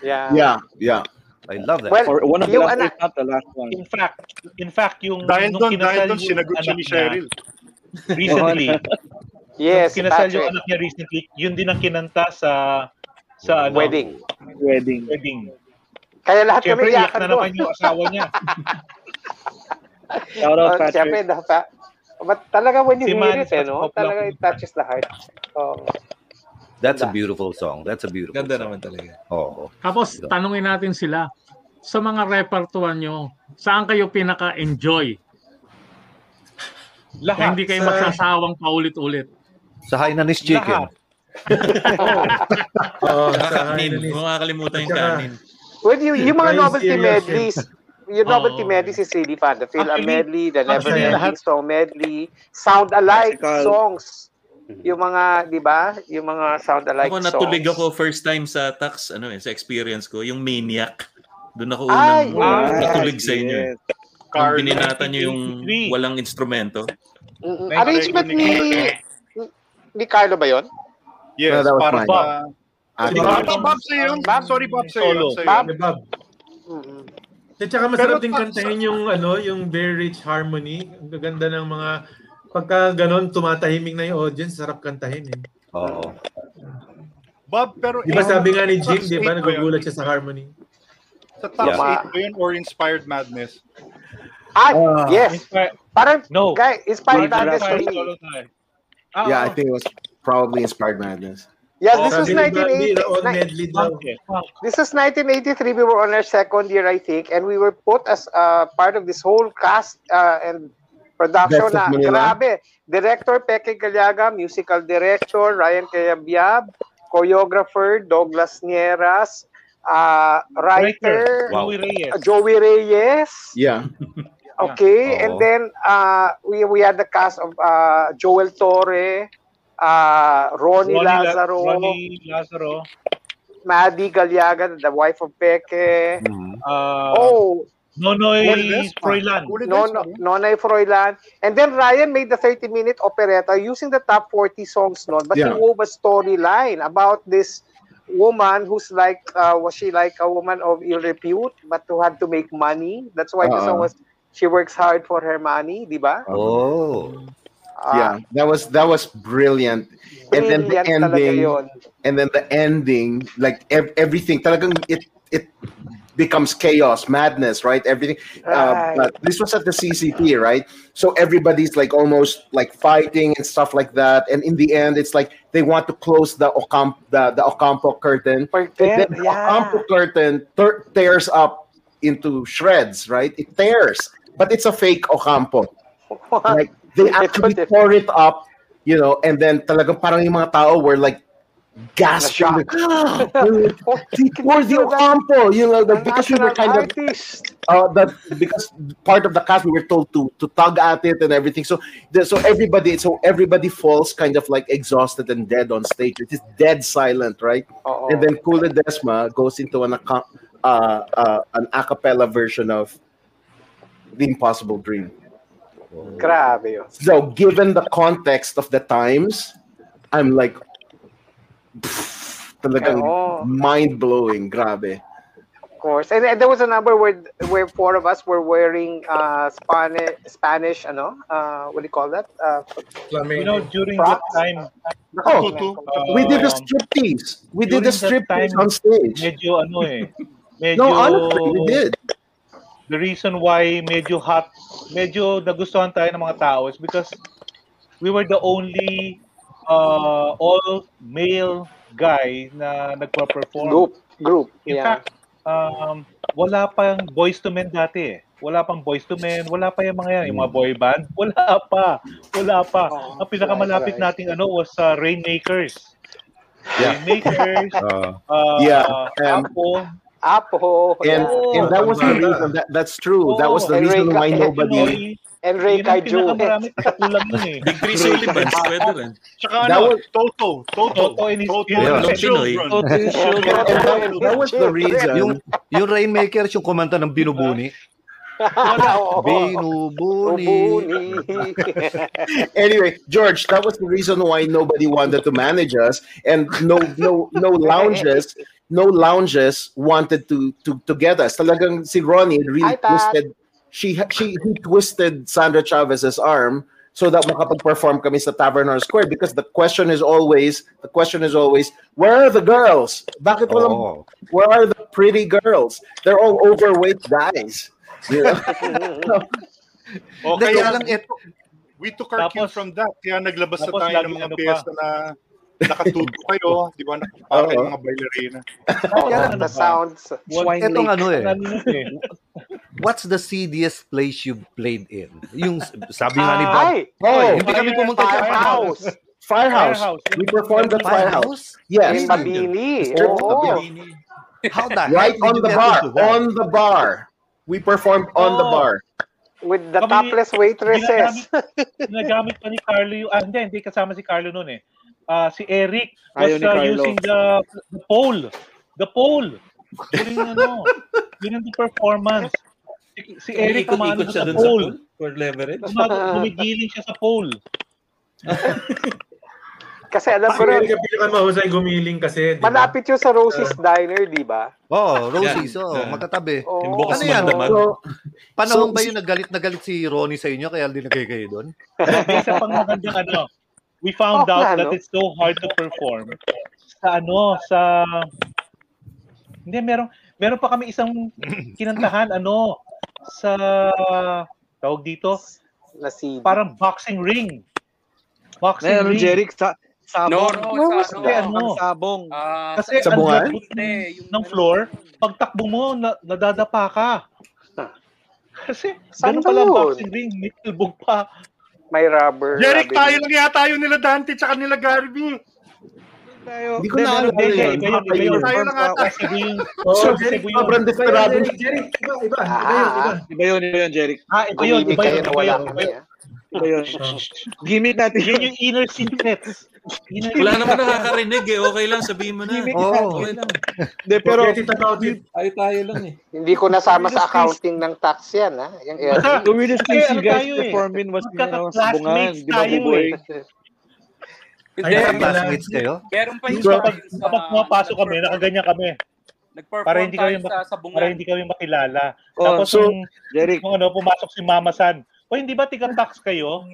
Yeah. Yeah, yeah. I love that. Well, Or one of the last, ana- if not the last one. In fact, in fact, yung dahil nung doon, dahil doon, yung sinagot siya anak ni niya Cheryl. Recently. Yes, kinasal Patrick. yung anak niya recently, yun din ang kinanta sa sa ano, Wedding. Wedding. wedding. Kaya lahat Siyempre, kami iyak iyakan na doon. naman yung asawa niya. Shout out, Oh, Patrick. Siyempre, dapat. But talaga when you Si hear it, eh, sa no? Talaga it touches the heart. Oh. That's a beautiful song. That's a beautiful Ganda song. naman talaga. Oo. Tapos tanungin natin sila, sa mga repertoire nyo, saan kayo pinaka-enjoy? Na Lahat. hindi kayo Sa- magsasawang paulit-ulit. Sa Hainanese Chicken. Oo, sa Kanin. Hainanese. Huwag makakalimutan yung kanin. Well, yung, yung mga novelty Serious, medleys, yung novelty Oo. medleys is really fun. The Phil Actually- medley, the Never Ending lahat- Song medley, sound alike Classical. songs. Yung mga, di ba? Yung mga sound alike Ako songs. natulig ako first time sa tax, ano eh, sa experience ko, yung Maniac. Doon ako Ay, unang yes, natulig sa inyo. eh. yes. Carl. bininata niyo yung 1983. walang instrumento. Mm-mm. You. Arrangement ni ni Carlo ba yon? Yes, No, that was para mine. Ah, Bob, Bob, Bob sa'yo. Bob? Sorry, Bob, sa'yo sa'yo Bob? Bob. Mm-mm. At saka masarap Pero din ta- kantahin yung ano, yung very rich harmony. Ang gaganda ng mga pagka ganon tumatahimik na yung audience, sarap kantahin eh. Oo. Bob, pero... Di ba sabi nga ni Jim, di ba, 8 yun? nagugulat siya sa harmony. Sa Tax Yeah. 8 ba yun or Inspired Madness? Ah, Ah. yes. Inspire- Parang, No. guy, inspired Inspired madness for me. solo tayo. Ah, Yeah, I oo. think it was probably Inspired Madness. Yes, this was Sabi 1980. all ni- medley daw. Okay. This was 1983. We were on our second year, I think, and we were put as uh, part of this whole cast uh, and production Best of na grabe. Director Peke Galiaga, musical director Ryan Cayabyab, choreographer Douglas Nieras, uh, writer Wow. Joey Reyes. Joey Reyes. Yeah. Okay, Oo. and then uh, we we had the cast of uh, Joel Torre, uh, Ronnie, Ronnie La- Lazaro, Ronnie Lazaro. Maddie Galiaga, the wife of Peke. Uh, Oh, Nonoy Holidays, Froilan. Holidays, no, no, ano? Nonay Froilan. And then Ryan made the 30-minute operetta using the top 40 songs noon, but he Yeah. wove a storyline about this woman who's like, uh, was she like a woman of ill repute, but who had to make money? That's why the Uh-uh. song was, she works hard for her money, di ba? Oh. Ah, yeah, that was that was brilliant. And then the ending, and then the ending, like ev- everything, talagang it it becomes chaos, madness, right? Everything. Uh, Right. but this was at the CCP, right? So everybody's like almost like fighting and stuff like that. And in the end, it's like they want to close the Ocampo, the, the Ocampo curtain. And then the Ocampo curtain ter- tears up into shreds, right? It tears, but it's a fake Ocampo. Like they actually tore it up, you know, and then talagang parang yung mga tao were like gasping. like, tore the Ocampo, you know, the, because we were kind of uh, that because part of the cast we were told to to tug at it and everything. So the, so everybody so everybody falls kind of like exhausted and dead on stage. It is dead silent, right? And then Kula Desma goes into an uh, uh, an a cappella version of the Impossible Dream. Grabe yun. So given the context of the times, I'm like pff, talagang Oo. mind blowing. Grabe. Of course. And, and there was a number where where four of us were wearing uh Spanish Spanish ano? Uh what do you call that? Uh You know, during that time, Oh, we did the um, striptease. We did the during striptease on stage. Medyo ano eh. Medyo, No, honestly, we did. The reason why medyo hot, medyo nagustuhan tayo ng mga tao is because we were the only uh, all male guy na nagpa-perform. Group, group. In yeah. fact, um, wala pang boys to men dati eh. Wala pang boys to men, wala pa yung mga yan, yung mga boy band, wala pa. Wala pa. Ang pinakamalapit right, right. nating ano was uh, Rainmakers. Yeah. Rainmakers, Uh, uh, yeah, um, Apo, Apo. and yeah. and that oh, was the reason. That, that's true. that was the oh, reason Ray why nobody. And Ray yun ang Kaiju. pinakamarami katulang yun. Big eh. Three Sullivans, pwede rin. Tsaka That ano, was- Toto, Toto, Toto and his Toto children. and his Pinoy. children. Toto and children. That, that was the reason. Yung, yung Rainmakers, yung kumanta ng Binubuni. Oo. Binubuni. anyway, George, that was the reason why nobody wanted to manage us, and no, no, no lounges, no lounges wanted to to to get us. Talagang si Ronnie really Hi, Pat. twisted. She she he twisted Sandra Chavez's arm so that we makapag-perform kami sa Tavern Square because the question is always the question is always where are the girls? Bakit walang Oo. where are the pretty girls? They're all overweight guys. You know? Okay, Kaya lang it, we took our cue from that. Kaya naglabas na tapos tayo lagi ng mga ano pa. piyesta na nakatuto kayo, di ba? Para kayong mga bailarina. Oh, the sounds. Swine Lake. ano eh. Eh. What's the seediest place you've played in? Yung sabi nga ni Bob. Ay! Oh, hindi kami pumunta sa Firehouse. Firehouse. Firehouse. We performed at Firehouse. Yes. In Oo. club, How the Right on the bar. On the bar. We performed on the Oh. bar. With the Kami- topless waitresses. Ginagamit pa ni Carlo yung, ah, hindi, hindi kasama si Carlo noon eh. Ah, si Eric was uh, using the, the pole. The pole. Yung ano, yun yung performance. Si, si Eric kumano sa sa pole. for leverage. Gumigiling siya sa pole. Kasi alam ko Pero rin, yung pinakamahusay gumiling kasi, di ba? malapit yun sa Rosie's Diner, di ba? Oh, Rosie's, oh, Yan. magkatabi. Yung bukas Ano yan? So, Panahon So, ba yung nagalit na galit si Ronnie sa inyo kaya dinagay kayo doon? Isa pang magandang ano, we found Oo out that no? it's so hard to perform sa ano, sa hindi meron meron pa kami isang kinantahan ano sa tawag dito Na si parang boxing ring. Boxing ano, ring. Jeric, sa, No, sabong. no, sa, Kasi ano, Ang sabong. Ah, kasi ang Sabungan? labot ng, ng floor, pagtakbo mo, na, nadadapa ka. Kasi Saan ganun ba pala ang yun? boxing ring, may tilbog pa. May rubber. Jeric, rubber. tayo lang yata yun nila Dante tsaka nila Gary B. Tayo. Hindi ko na alam hindi, yun. Tayo lang ata. Yung, Oh, Jeric, yung- Sobrang Iba yun, desperado. Jeric, Jeric, iba, iba, iba yun, iba. Ah, yun, Jeric. Ah, iba yun, iba kayo yun, na iba yun. ah. Iba yun. Gimmick natin yun. yung inner secrets. Wala naman nakakarinig eh. Okay lang, sabihin mo na. Oh. Okay lang. Hindi, pero Forget it about it. Ay tayo lang eh. Hindi ko nasama sa accounting ng tax yan, ha? Yung place Kasi you guys eh. performing was know, Magkaka-classmates sabungan. Di ba, Buboy? eh. Hindi, classmates kayo? meron pa yung So, sa pag, kapag pumapasok kami, nakaganyan kami. Nag-perform Para hindi kami tayo sa sabungan. Para hindi kami makilala. Oh, Tapos so, yung, Jeric, yung ano, pumasok si Mama San. O hindi ba tiga-tax kayo?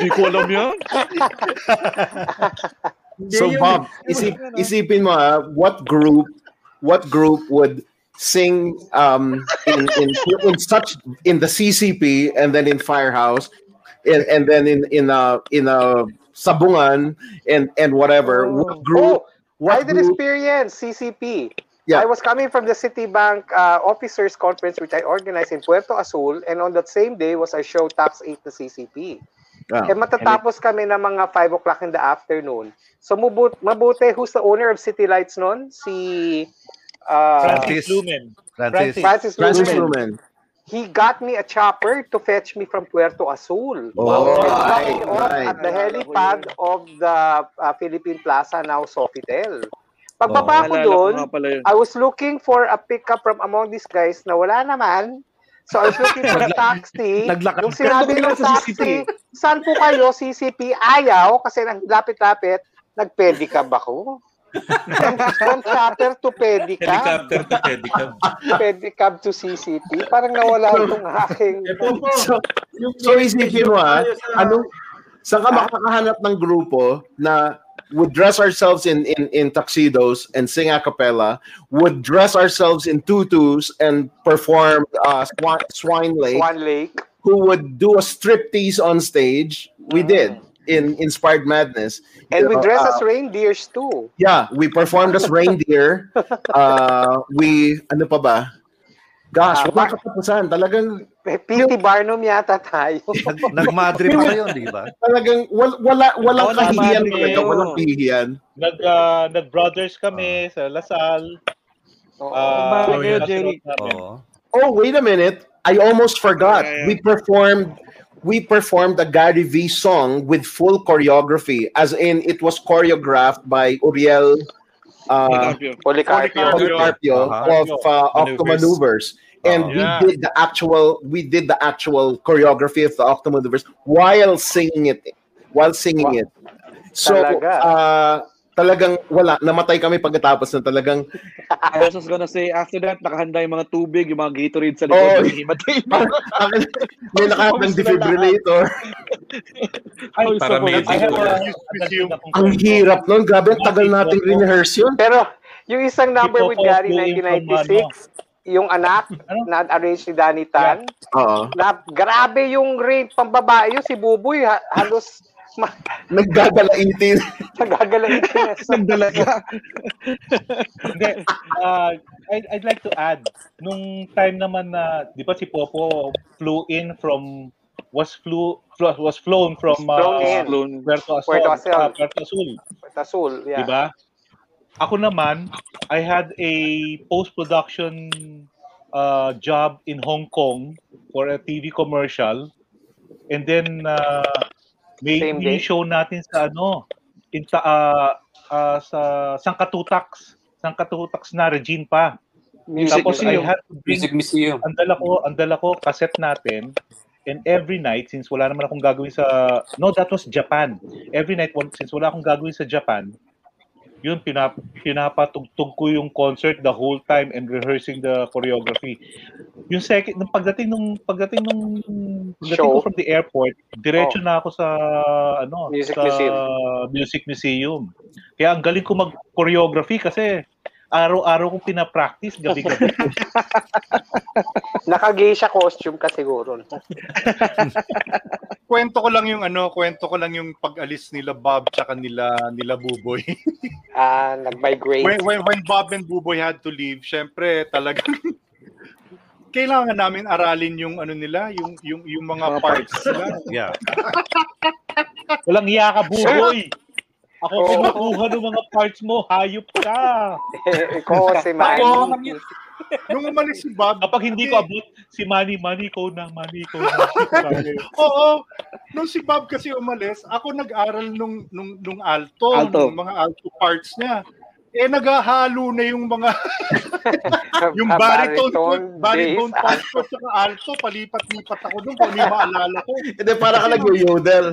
Di ko alam yan. So Bob, isip, isipin mo ah, what group what group would sing um, in, in in such in the CCP and then in Firehouse, and, and then in in a in a Sabungan and and whatever. What group? Oh, what I did group- experience CCP. Yeah. I was coming from the Citibank uh, Officers Conference, which I organized in Puerto Azul, and on that same day was I show Tax 8 na CCP. Ah. Eh matatapos kami ng mga 5 o'clock in the afternoon. So mabut mabuti, who's the owner of City Lights noon? Si uh, Francis Lumen. Francis. Francis Francis Lumen. Lumen. He got me a chopper to fetch me from Puerto Azul. Oh, right, right. At the helipad of the uh, Philippine Plaza, now Sofitel. Pagbaba ko Naalala ko doon. I was looking for a pickup from among these guys na wala naman. So I was looking for a taxi. Naglakad Yung sinabi ng sa taxi, saan po kayo? CCP, ayaw kasi nang lapit-lapit, nag-pedicab ako. from, chopper to pedicab. Helicopter to pedicab. pedicab to CCP. Parang nawala itong aking... So, so isipin mo ah, ano, saan ka makakahanap ng grupo na would dress ourselves in, in, in tuxedos and sing a cappella, would dress ourselves in tutus and perform uh, Swan, Swine Lake, Swan Lake. who would do a striptease on stage. We did in Inspired Madness. And we know, dress uh, as reindeers too. Yeah, we performed as reindeer. Uh, we, ano pa ba? Gosh, Ah, wala katapusan. Talagang, P.T. Barnum yata tayo. Nagmadre pa kayo, di ba? talagang, wal, wala, walang Oo, tama kahihiyan din. talaga. Walang kahihiyan. Nag, ah, nag-brothers kami sa Lasal. Ah, Tama kayo, kasunod Jerry. namin. Oh, wait a minute. I almost forgot. Yeah, yeah. We performed we performed a Gary V song with full choreography, as in it was choreographed by Uriel uh, Policarpio. Policarpio. Policarpio Uh-huh. of uh, Octo Maneuvers. And Yeah. we did the actual we did the actual choreography of the Octo Maneuvers while singing it while singing it. So Talaga. uh, talagang wala namatay kami pagkatapos na talagang I was just gonna say, after that, nakahanda yung mga tubig, yung mga Gatorade sa Oh, likod. himatay na. may nakahat ng defibrillator. Ay, Para may- I have a, Yung- Ang hirap nun. Grabe, ang tagal nating rehearse yun. Pero yung isang number with Gary flew in from, 1996, yung anak na arrange ni Danny Tan, Oo. na grabe yung rate pambabae yun, si Buboy, ha- halos Naggagalaitin. nagagalait niya. Nagdalaga. Hindi, ah, I'd, I'd like to add, nung time naman na, di ba si Popo flew in from, was flew, fl- was flown from Flown uh, in. Puerto Azul. Puerto Azul. ah, Puerto Azul. Tasul, yeah. Di ba? Ako naman, I had a post-production uh, job in Hong Kong for a TV commercial. And then, uh, may Same day? show natin sa ano, in, ta- uh, uh, sa Sangkatutax. Sangkatutax na, Regine pa. Music Tapos I Museum. had to bring, Music Museum. ang dala ko, ang dala ko, cassette natin. And every night, since wala naman akong gagawin sa, no, that was Japan. Every night, one- since wala akong gagawin sa Japan, yun, pinap, pinapatugtog ko yung concert the whole time and rehearsing the choreography. Yung second, nung pagdating nung, pagdating nung, pagdating Show? ko from the airport, diretso Oh. na ako sa, ano, Music sa Museum. Music Museum. Kaya ang galing ko mag-choreography kasi araw-araw kong pinapractice gabi-gabi. Naka-geisha costume ka siguro. kwento ko lang yung ano, kwento ko lang yung pag-alis nila Bob tsaka nila nila Buboy. Ah, nag-migrate. when, when, when Bob and Buboy had to leave, syempre talagang kailangan namin aralin yung ano nila, yung yung yung mga parts nila. Yeah. Walang iya ka, buboy! Ako Oo. kinukuha ng mga parts mo, hayop ka! Ikaw si Manny. Nung umalis si Bob, Kapag hindi ko abot, si Manny, Manny, ikaw na, Manny, ikaw na. Oo. Nung si Bob kasi umalis, ako nag-aral nung nung nung alto, Alto. nung mga alto parts niya. Eh naghahalo na yung mga yung baritone, Baritone, parts ko sa alto, palipat-lipat ako doon kung ano yung maalala ko. Hindi, para ka nag-yodel.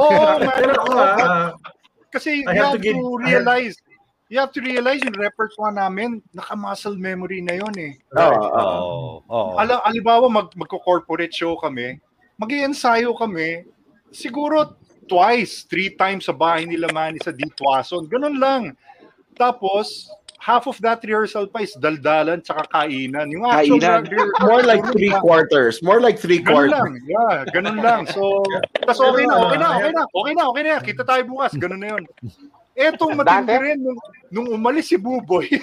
Oo, man. Pero ako ah, Kasi I you have have to give- to realize, you have to realize yung repertoire namin, naka-muscle memory na yun eh. Oo, oo. Oo. Oo. Ala, alibawa mag magko-corporate show kami, mag-ensayo kami, siguro twice, three times sa bahay nila Manny sa Ditwason. Ganun lang. Tapos, half of that rehearsal pa is daldalan tsaka kainan. Yung actual Kainan. re- More like three quarters. More like three Ganun quarters. lang. Yeah, ganun lang. So, tas okay na, okay na, okay na, okay na, okay na. Kita tayo bukas. Ganun na yun. Etong matindi rin, nung, nung umalis si Buboy.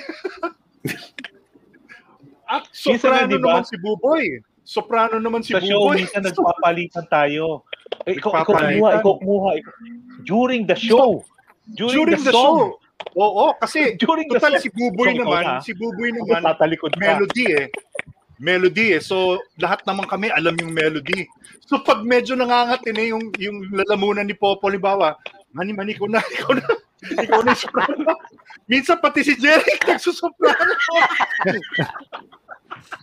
At soprano di ba? naman si Buboy. Soprano naman si sa show, Buboy. minsan nagpapalitan tayo. Ikaw, ikaw kumuha, ikaw kumuha. Ikaw. During the show. During, During the, the song. show. Oo, kasi During the total song. si Buboy naman, na. si Buboy Ako naman, tatalikod ka. melody eh. Melody eh. So, lahat naman kami alam yung melody. So, pag medyo nangangatin eh, yung, yung lalamunan ni Popo, halimbawa, mani, mani, ikaw na, ikaw na, ikaw na yung soprano. Minsan pati si Jerry nagsusoprano.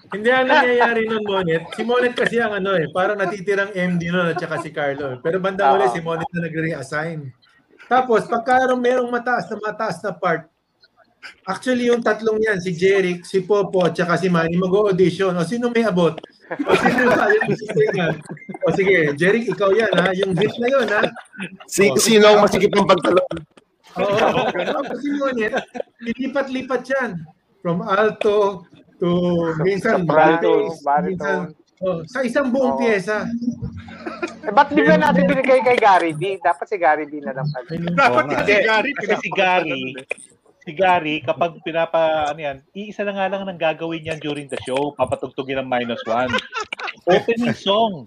Hindi ang nangyayari nun, Monet. Si Monet kasi ang ano eh, parang natitirang MD nun at saka si Carlo. Pero bandang uli, Oo. si Monet na nag-reassign. Tapos, pagka merong mataas na mataas na part, actually yung tatlong yan, si Jeric, si Popo, at saka si Manny, mag-audition. O sino may abot? O sino yung? O sige, Jeric, ikaw yan ha. Yung zip na yun ha. Si, O, sino ang masikip ng pagtalon? Oo, tapos si Monet, lilipat-lipat yan. From alto to minsan baritone. minsan oh, sa isang buong Oo. pyesa. Eh, ba't di ba natin binigay kay Gary B? Dapat si Gary B na lang pala. Dapat nga. si Gary, Kasi si Gary, si Gary, kapag pinapa, ano yan, iisa na nga lang ang gagawin niyan during the show, papatugtugin ng minus one. Opening song.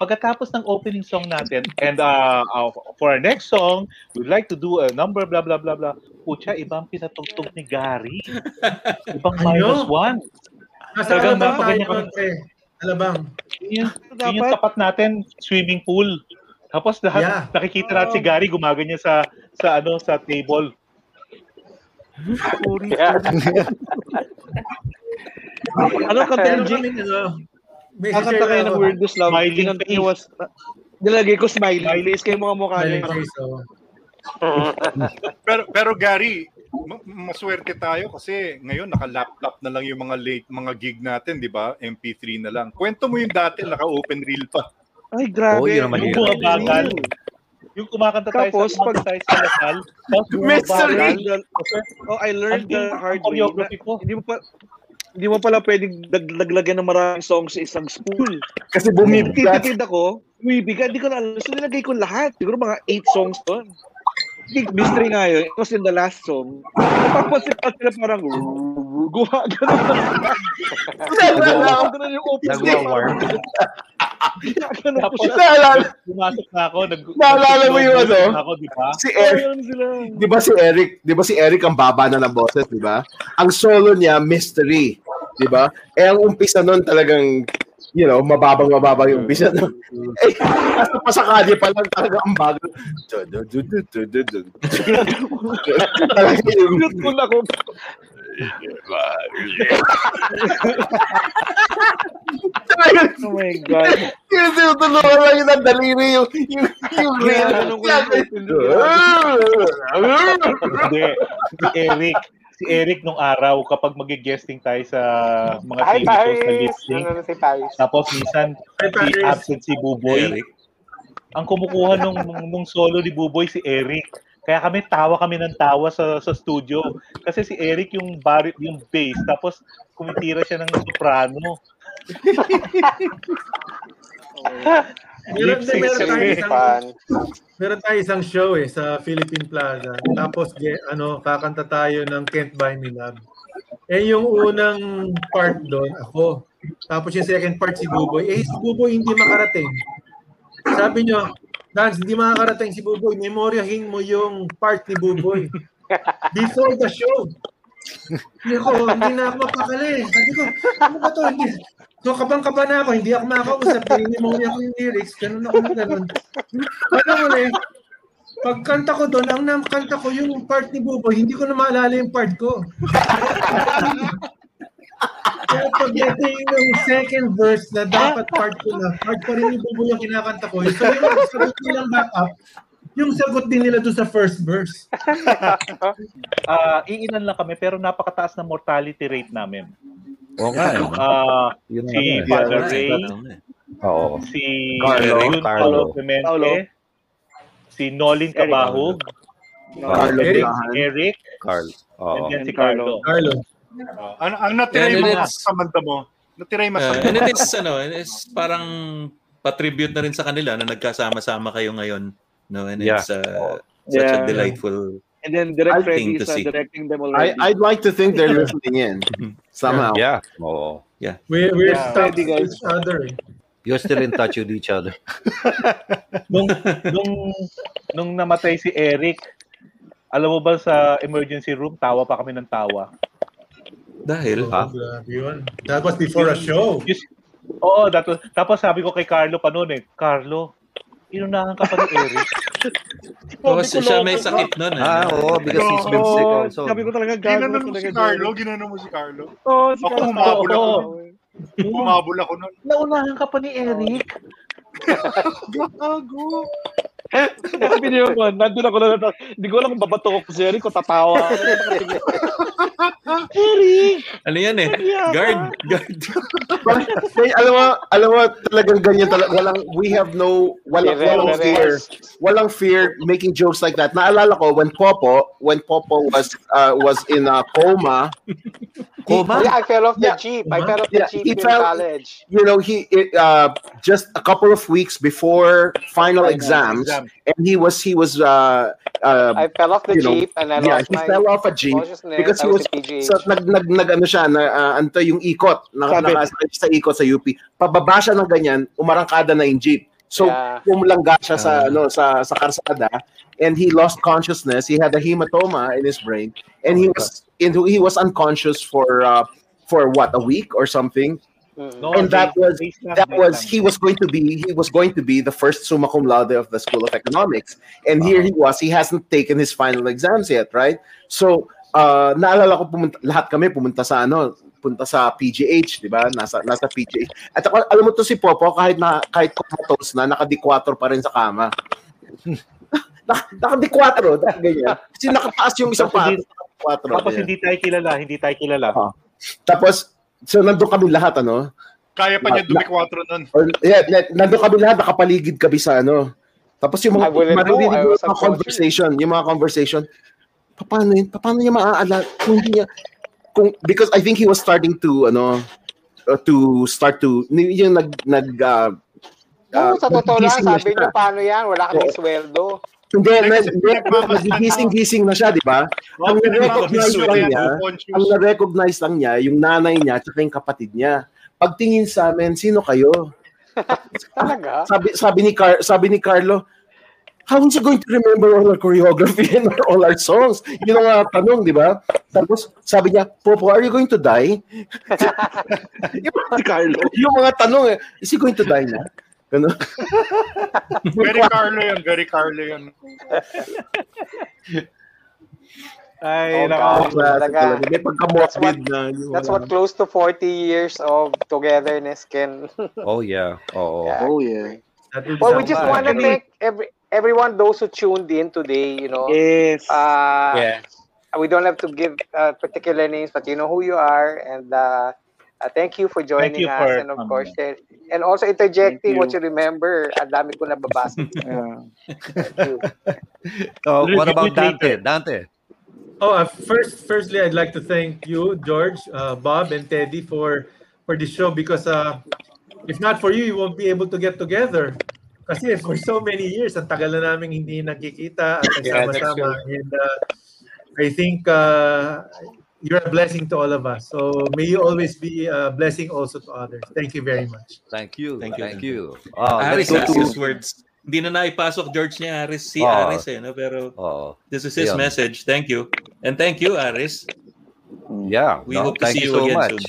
Pagkatapos ng opening song natin, and uh, uh, for our next song, we'd like to do a number, blah, blah, blah, blah. Pucha, ibang pinatugtog ni Gary. Ibang minus one. Nasa Talagang mapaganyan. Alabang. Yun, yun yung tapat natin, swimming pool. Tapos lahat, Yeah. nakikita natin si Gary gumaganyan sa sa ano sa table. Ano kanta yung Jing? Kakanta kayo ng Weirdest Love. Smiling Kinanta face. was... Nilagay ko smiling face kayo mga mukha oh. pero pero Gary, maswerte tayo kasi ngayon naka-laptop na lang yung mga late mga gig natin, 'di ba? MP3 na lang. Kwento mo yung dati naka-open reel pa. Ay, grabe. Oo, yun ang Yung bumabagal. Yung kumakanta tayo Tapos, sa, pag- tayo sa Lasal. Mystery! Oh, I learned the hard way. ko. Hindi mo pa hindi mo pala pwedeng dag- laglagyan ng maraming songs sa isang spool. Kasi bumibigat. Titipid ako, bumibigat, hindi ko na alam. So nilagay ko lahat. Siguro mga 8 songs doon. Hindi, mystery nga yun. It was in the last song. Napapansin pa sila parang gumagano na. Gumagano yung opening. Nagwa-warm. Gumagano po Tapos, siya. Naalala, pumasok na ako. Nag, Naalala mo yung ano? Ako, di ba? si Eric, di ba si Eric, di ba si Eric ang baba na ng boses, di ba? Ang solo niya, mystery, di ba? Eh, ang umpisa nun talagang, you know, mababang mababa yung umpisa nun. eh, nasa pasakali pa lang talaga ang bago. Talaga yung. Oh my God. yung tinutulungan lang yun ang daliri yung, yung, yung yung opening. Hindi. Eric. Si Eric nung araw, kapag mag-guesting tayo sa mga Hi, TV shows na lip-sync, Ano na si Paris? tapos minsan, Hi, si absent si Buboy. Eric. Ang kumukuha nung, nung, nung solo ni Buboy, si Eric. Kaya kami tawa kami ng tawa sa sa studio kasi si Eric yung bar yung bass tapos kumitira siya ng soprano. Meron, Lip-sync meron, tayo isang, meron tayo isang show eh sa Philippine Plaza. Tapos ano, kakanta tayo ng Can't Buy Me Love. Eh yung unang part doon, ako. Tapos yung second part si Buboy. Eh si Buboy hindi makarating. Sabi nyo, Dance, hindi makakarating si Buboy. Memoryahin mo yung part ni Buboy. Before the show. Hindi ako, hindi na ako mapakali. Sabi ko, ano ba to? Hindi. So kabang-kaba na ako, hindi ako makakausap. Pinimemorya ko yung lyrics. Ganun ako na ganun. Ano mo eh, pagkanta ko doon, ang nakanta ko yung part ni Buboy, hindi ko na maalala yung part ko. Kaya pagdating ng second verse na dapat part ko na, part pa rin ni Buboy yung kinakanta ko. So yung sagot nilang backup, yung sagot din nila doon sa first verse. Ah, iilan lang kami pero napakataas na mortality rate namin. Oo nga. eh. Ah, Yun nga si eh. Father Ray, Oo. si Carlo, Carlo. Paulo Clemente, Paulo. si Nolin Cabahog, Carlo Eric. Eric, Carl. and Oo. then si Carlo. Carlo. Oh, ang, ang natira And yung mga samanta mo. Natira yung Uh, masama. and it is ano, it is parang patribute na rin sa kanila na nagkasama-sama kayo ngayon. No, and Yeah. it's uh, such Yeah. a delightful And then Direct thing Freddy to is uh, see. directing them I, already. I'd like to think they're listening in somehow. Yeah. Oo. Yeah. We, we're Yeah. stuck with each other. You're still in touch with each other. nung, nung, nung namatay si Eric, alam mo ba sa emergency room, tawa pa kami ng tawa. Dahil Ha? Grabe yun. That was before a show. Yes. Oo, that was, tapos sabi ko kay Carlo pa noon eh, Carlo, inunahan ka pa ni Eric. Oh, siya may sakit nun. Eh. Ah, oo, because he's been sick also. Sabi ko talaga, mo talaga. si Carlo, ginano mo si Carlo. Oo, si Ako Carlo. humabol ako. Humabol ako nun. Naunahan ka pa ni Eric. Gago. Sabi niyo ko, nandun ako na Hindi ko alam kung babato ko si Eric o tatawa ako. Eric! Ano yan eh? Guard, guard. Kaya, alam mo, alam mo, talagang ganyan talaga. Walang, we have no, walang, walang fear. Walang fear making jokes like that. Naalala ko, when Popo, when Popo was, uh, was in a coma, Coma? Yeah, I fell off the Yeah. jeep. I fell off the Yeah, jeep he in fell- college. you know, he it, uh, just a couple of weeks before final exams, exam. and he was he was uh, uh, I fell off the you know, jeep and then I yeah, lost he my fell off a jeep because he was in PGH. so nag nag, nag ano siya na uh, anto yung ikot na Sabi. nakasakay siya sa ikot sa UP pababa siya ng ganyan umarangkada na yung jeep so Yeah. pumulangga siya sa ano sa sa karsada and he lost consciousness he had a hematoma in his brain and he was in, he was unconscious for uh, for what a week or something Mm. and that was that was he was going to be he was going to be the first summa cum laude of the School of Economics, and here he was. He hasn't taken his final exams yet, right? So uh, naalala ko pumunta, lahat kami pumunta sa ano punta sa PGH, di ba? Nasa nasa PGH. At ako, alam mo to si Popo kahit na kahit comatose na naka-D4 pa rin sa kama. Naka- Naka-D4, dahil ganyan. Kasi nakataas yung isang paa. Tapos Naka-D4. Tapos ganyan. hindi tayo kilala, hindi tayo kilala. Ah. Tapos so nandun kami lahat ano. Kaya pa niya dumikwatro nun. Or, yeah, na- nandun kami lahat, nakapaligid kami sa ano. Tapos yung mga, know. maririnig yung mga conversation, yung mga conversation, "Pa- paano yun? Pa- Paano niya maaalala? Kung hindi niya, kung, because I think he was starting to, ano, uh, to start to, yung nag, nag, uh, No, sa totoo lang, sabi niyo, paano yan? Wala kaming Oo. sweldo. Hindi, Hindi, na, nagigising-gising na siya, di ba? Oh, Ang na-recognize lang niya, ang na-recognize lang niya, yung nanay niya at yung kapatid niya. Pagtingin sa amin, sino kayo? Talaga? sabi sabi ni Car sabi ni Carlo, how is he going to remember all our choreography and all our songs? Yun ang uh, tanong, di ba? Tapos sabi niya, Popo, are you going to die? yung, Si Carlo. yung mga tanong, eh, is he going to die na? Ganun. Very Carlo yun, very Carlo yun. Ay, Oh, nako. God. Talaga. talaga. May pagka-morbid na. yung That's what close to 40 years of togetherness can. Oh, yeah. Oo. Yeah. Oh, yeah. Well, we just want to thank every everyone those who tuned in today. You know, Yes. uh, Yeah. we don't have to give uh, particular names, but you know who you are, and uh, uh, thank you for joining you us, for and of course, uh, and also interjecting Thank what you remember. Ang dami ko nababasa. Yeah. Thank you. Oh, what about. Dante? Dante? Oh, uh, first, firstly, I'd like to thank you, George, uh, Bob, and Teddy for for this show because uh, if not for you, you won't be able to get together. Kasi for so many years, ang tagal na namin hindi nagkikita at Yeah, nagsama-sama. and uh, I think uh, you're a blessing to all of us. So may you always be a blessing also to others. Thank you very much. Thank you. Thank you, Thank you. Oh, Aris, let's last his to... words. Hindi na naipasok George niya, Aris. Si Oh. Aris eh, no? Pero Oh, this is his Ayun. message. Thank you. And thank you, Aris. yeah. We no, hope to thank see you you so again much. soon.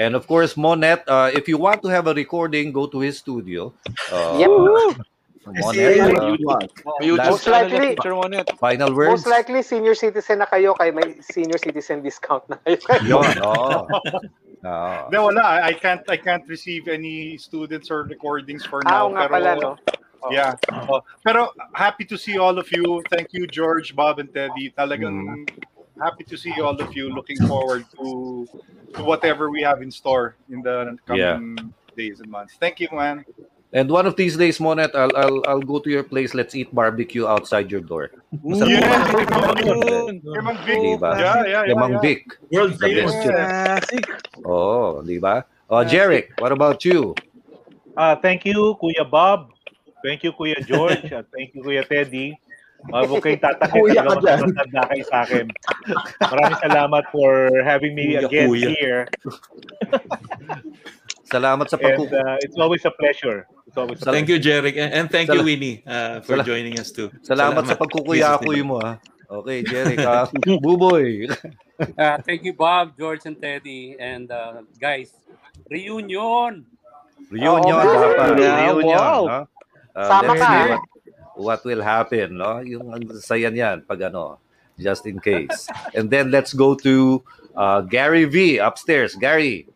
And of course, Monet, uh, if you want to have a recording, go to his studio. Uh, Yep. Monet, Yeah. uh, May YouTube Last- Most channel likely- niya, final words. Most likely, senior citizen na kayo, kay may senior citizen discount na kayo. Yun, oh. Ah. Hindi, wala. I, I can't I can't receive any students or recordings for Ah, now. oo nga pero, pala, no? Oh. Yeah. Oh, pero happy to see all of you. Thank you, George, Bob, and Teddy. Talagang happy to see all of you. Looking forward to, to whatever we have in store in the coming days and months. Thank you, man. And one of these days, Monet, I'll, I'll, I'll go to your place. Let's eat barbecue outside your door. Masarap Yeah, yung barbecue. Kay Mang Vic. Diba? Yeah, yeah, yeah, Kay Mang yeah. Vic. World famous. Classic. Oh, di ba? Oh, Jeric, what about you? Ah, thank you, Kuya Bob. Thank you, Kuya George. At thank you, Kuya Teddy. Uh, huwag kayong tatakit Kuya talaga ka dyan. matanda kayo sa akin. Maraming salamat for having me Kuya, again kuya. here. Salamat sa And uh, it's always a pleasure. It's always a Thank you, Jeric. And, and thank you, Winnie, uh, for Sala- joining us too. Salamat sa pagkukuyakoy mo, ha? Okay, Jeric. ha? Buboy. Uh, thank you, Bob, George, and Teddy. And uh, guys, reunion! Reunion, Oo, dapat. Yeah, Reunion, wow. no? Uh, Sama ka, what, what will happen, no? Yung ang saya niyan pag ano, just in case. And then let's go to uh, Gary V upstairs. Gary.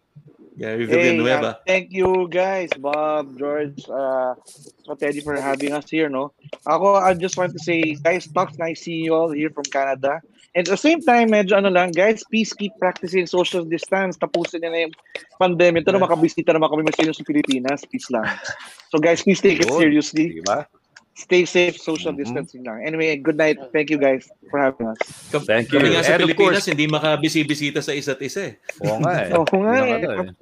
Gary Hey, Villanueva. uh, thank you guys, Bob, George, uh, so Teddy for having us here, no? Ako, I just want to say, guys, talks nice seeing you all here from Canada. And at the same time, medyo ano lang, guys, please keep practicing social distance. Tapusin niya na yung pandemic. Ito na makabisita naman kami masyado sa Pilipinas. Peace lang. So guys, please take it seriously. Diba? Stay safe, social Mhm. distancing lang. Anyway, good night. Thank you guys for having us. Thank you. Kami nga sa And Pilipinas, course- hindi makabisi-bisita sa isa't isa eh. Oo nga eh. Oo nga Yun ang eh.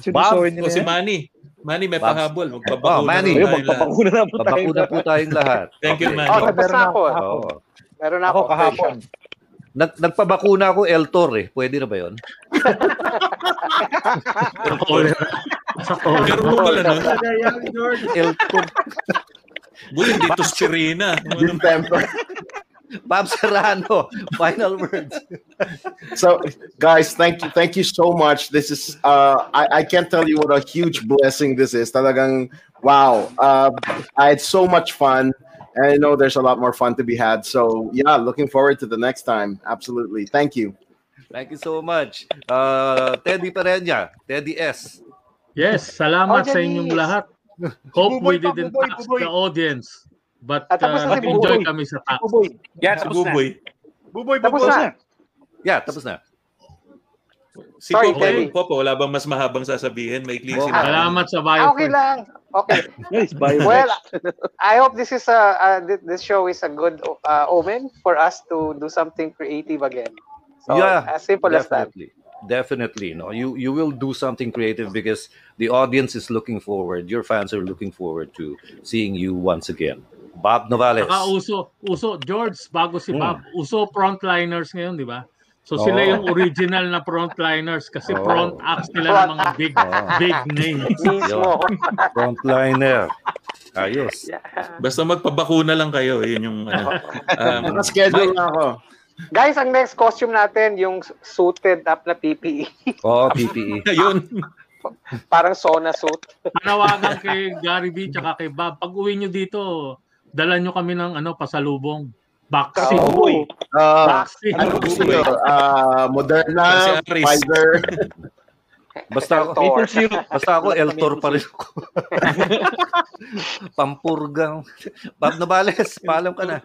Sinusuhin O nila si. Manny. Manny, may pahabol. Oh, Magpabakuna Manny. tayo lahat. magpapakuna na po tayo. Po tayong lahat. Thank you. Manny. Oh, na ako. Oo. Meron na Ako ako. kahapon. Nag, nagpabakuna ako Eltor eh. Pwede na ba cholera. Meron mo pala nun? Eltor. Bull, hindi to spirina. Distemper. Bob Serrano, final words. So, guys, thank you, thank you so much. This is, uh, I, I can't tell you what a huge blessing this is. Talagang, wow. Uh, I had so much fun, and I know there's a lot more fun to be had. So, yeah, looking forward to the next time. Absolutely. Thank you. Thank you so much. Uh, Teddy Pereña, Teddy S. Yes, salamat Oh, sa inyong lahat. Hope Buboy we didn't buboy, tax buboy. the audience. But Ah, tapos na uh, si nag-enjoy Buboy. kami sa tax. Buboy. Yeah, Sa tapos na. Buboy. Buboy, Tapos buboy. na. Yeah, tapos na. Si Sorry, Popo, Teddy. Popo, wala bang mas mahabang sasabihin? May clean Oh, sinabi. Salamat sa bio. okay lang. Okay. Nice. Bye. Well, I hope this is a uh, this show is a good uh, omen for us to do something creative again. So, yeah, as simple as that. definitely. Definitely, no. You you will do something creative because the audience is looking forward. Your fans are looking forward to seeing you once again. Bob Novales. Saka uso, uso, George, bago si Hmm. Bob, uso frontliners ngayon, di ba? So sila yung original na frontliners kasi Oo. front acts nila ng mga big, Oo. big names. Mismo. Frontliner. Ayos. Basta magpabakuna lang kayo. Yun yung ano. Um, Naka-schedule na ako. Guys, ang next costume natin, yung suited up na PPE. Oh, PPE. Ayun. Parang sauna suit. Panawagan kay Gary B tsaka kay Bob. Pag uwi nyo dito, dala nyo kami ng ano pasalubong. Vaccine. Oo. Uh, Vaccine. ano gusto nyo? Uh, Moderna. Pfizer. Basta ako, Eltor. basta ako Eltor pa rin ako. Pampurgang. Bob Novales, paalam ka na.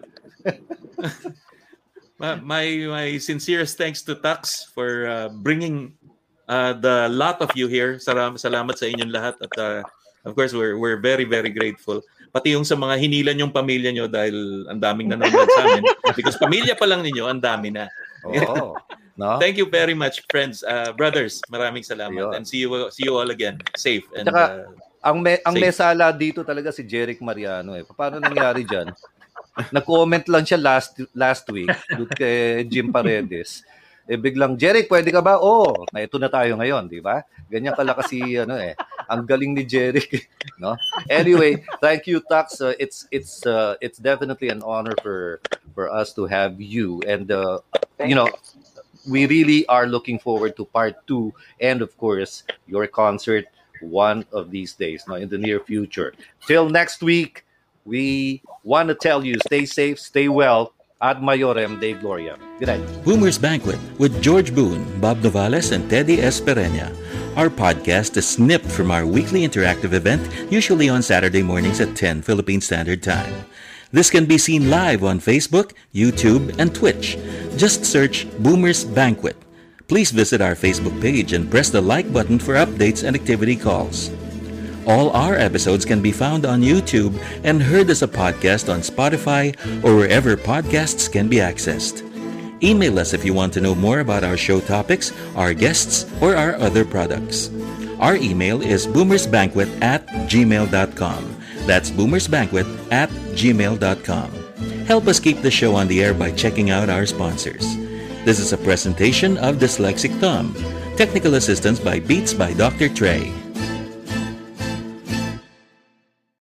My my sincerest thanks to Tax for uh, bringing uh, the lot of you here. Salam, salamat sa inyong lahat at uh, of course we're we're very very grateful. Pati yung sa mga hinilan yung pamilya nyo dahil ang daming nanonood sa amin. Because pamilya pa lang ninyo, ang dami na. Oo. No? Thank you very much, friends, uh, brothers. Maraming salamat Ayun. and see you see you all again. Safe and Tsaka, uh, ang me, ang Safe. mesala dito talaga si Jeric Mariano eh. Paano nangyari diyan? Nag-comment lang siya last last week doon kay Jim Paredes. Eh biglang Jeric, pwede ka ba? Oo, na ito na tayo ngayon, di ba? Ganyan kala kasi ano eh. Ang galing ni Jeric, no? Anyway, thank you Tax. Uh, it's it's uh, it's definitely an honor for for us to have you. And uh, you know, we really are looking forward to part two and of course your concert one of these days no in the near future. Till next week we want to tell you stay safe stay well. Ad maiorem de gloria. Good night. Boomer's Banquet with George Boone, Bob Novales, and Teddy S. Our podcast is snipped from our weekly interactive event, usually on Saturday mornings at 10 Philippine Standard Time. This can be seen live on Facebook, YouTube, and Twitch. Just search Boomer's Banquet. Please visit our Facebook page and press the like button for updates and activity calls. All our episodes can be found on YouTube and heard as a podcast on Spotify or wherever podcasts can be accessed. Email us if you want to know more about our show topics, our guests, or our other products. Our email is boomersbanquet at gmail.com. That's boomersbanquet at gmail.com. Help us keep the show on the air by checking out our sponsors. This is a presentation of Dyslexic Tom. Technical assistance by Beats by Dr. Trey.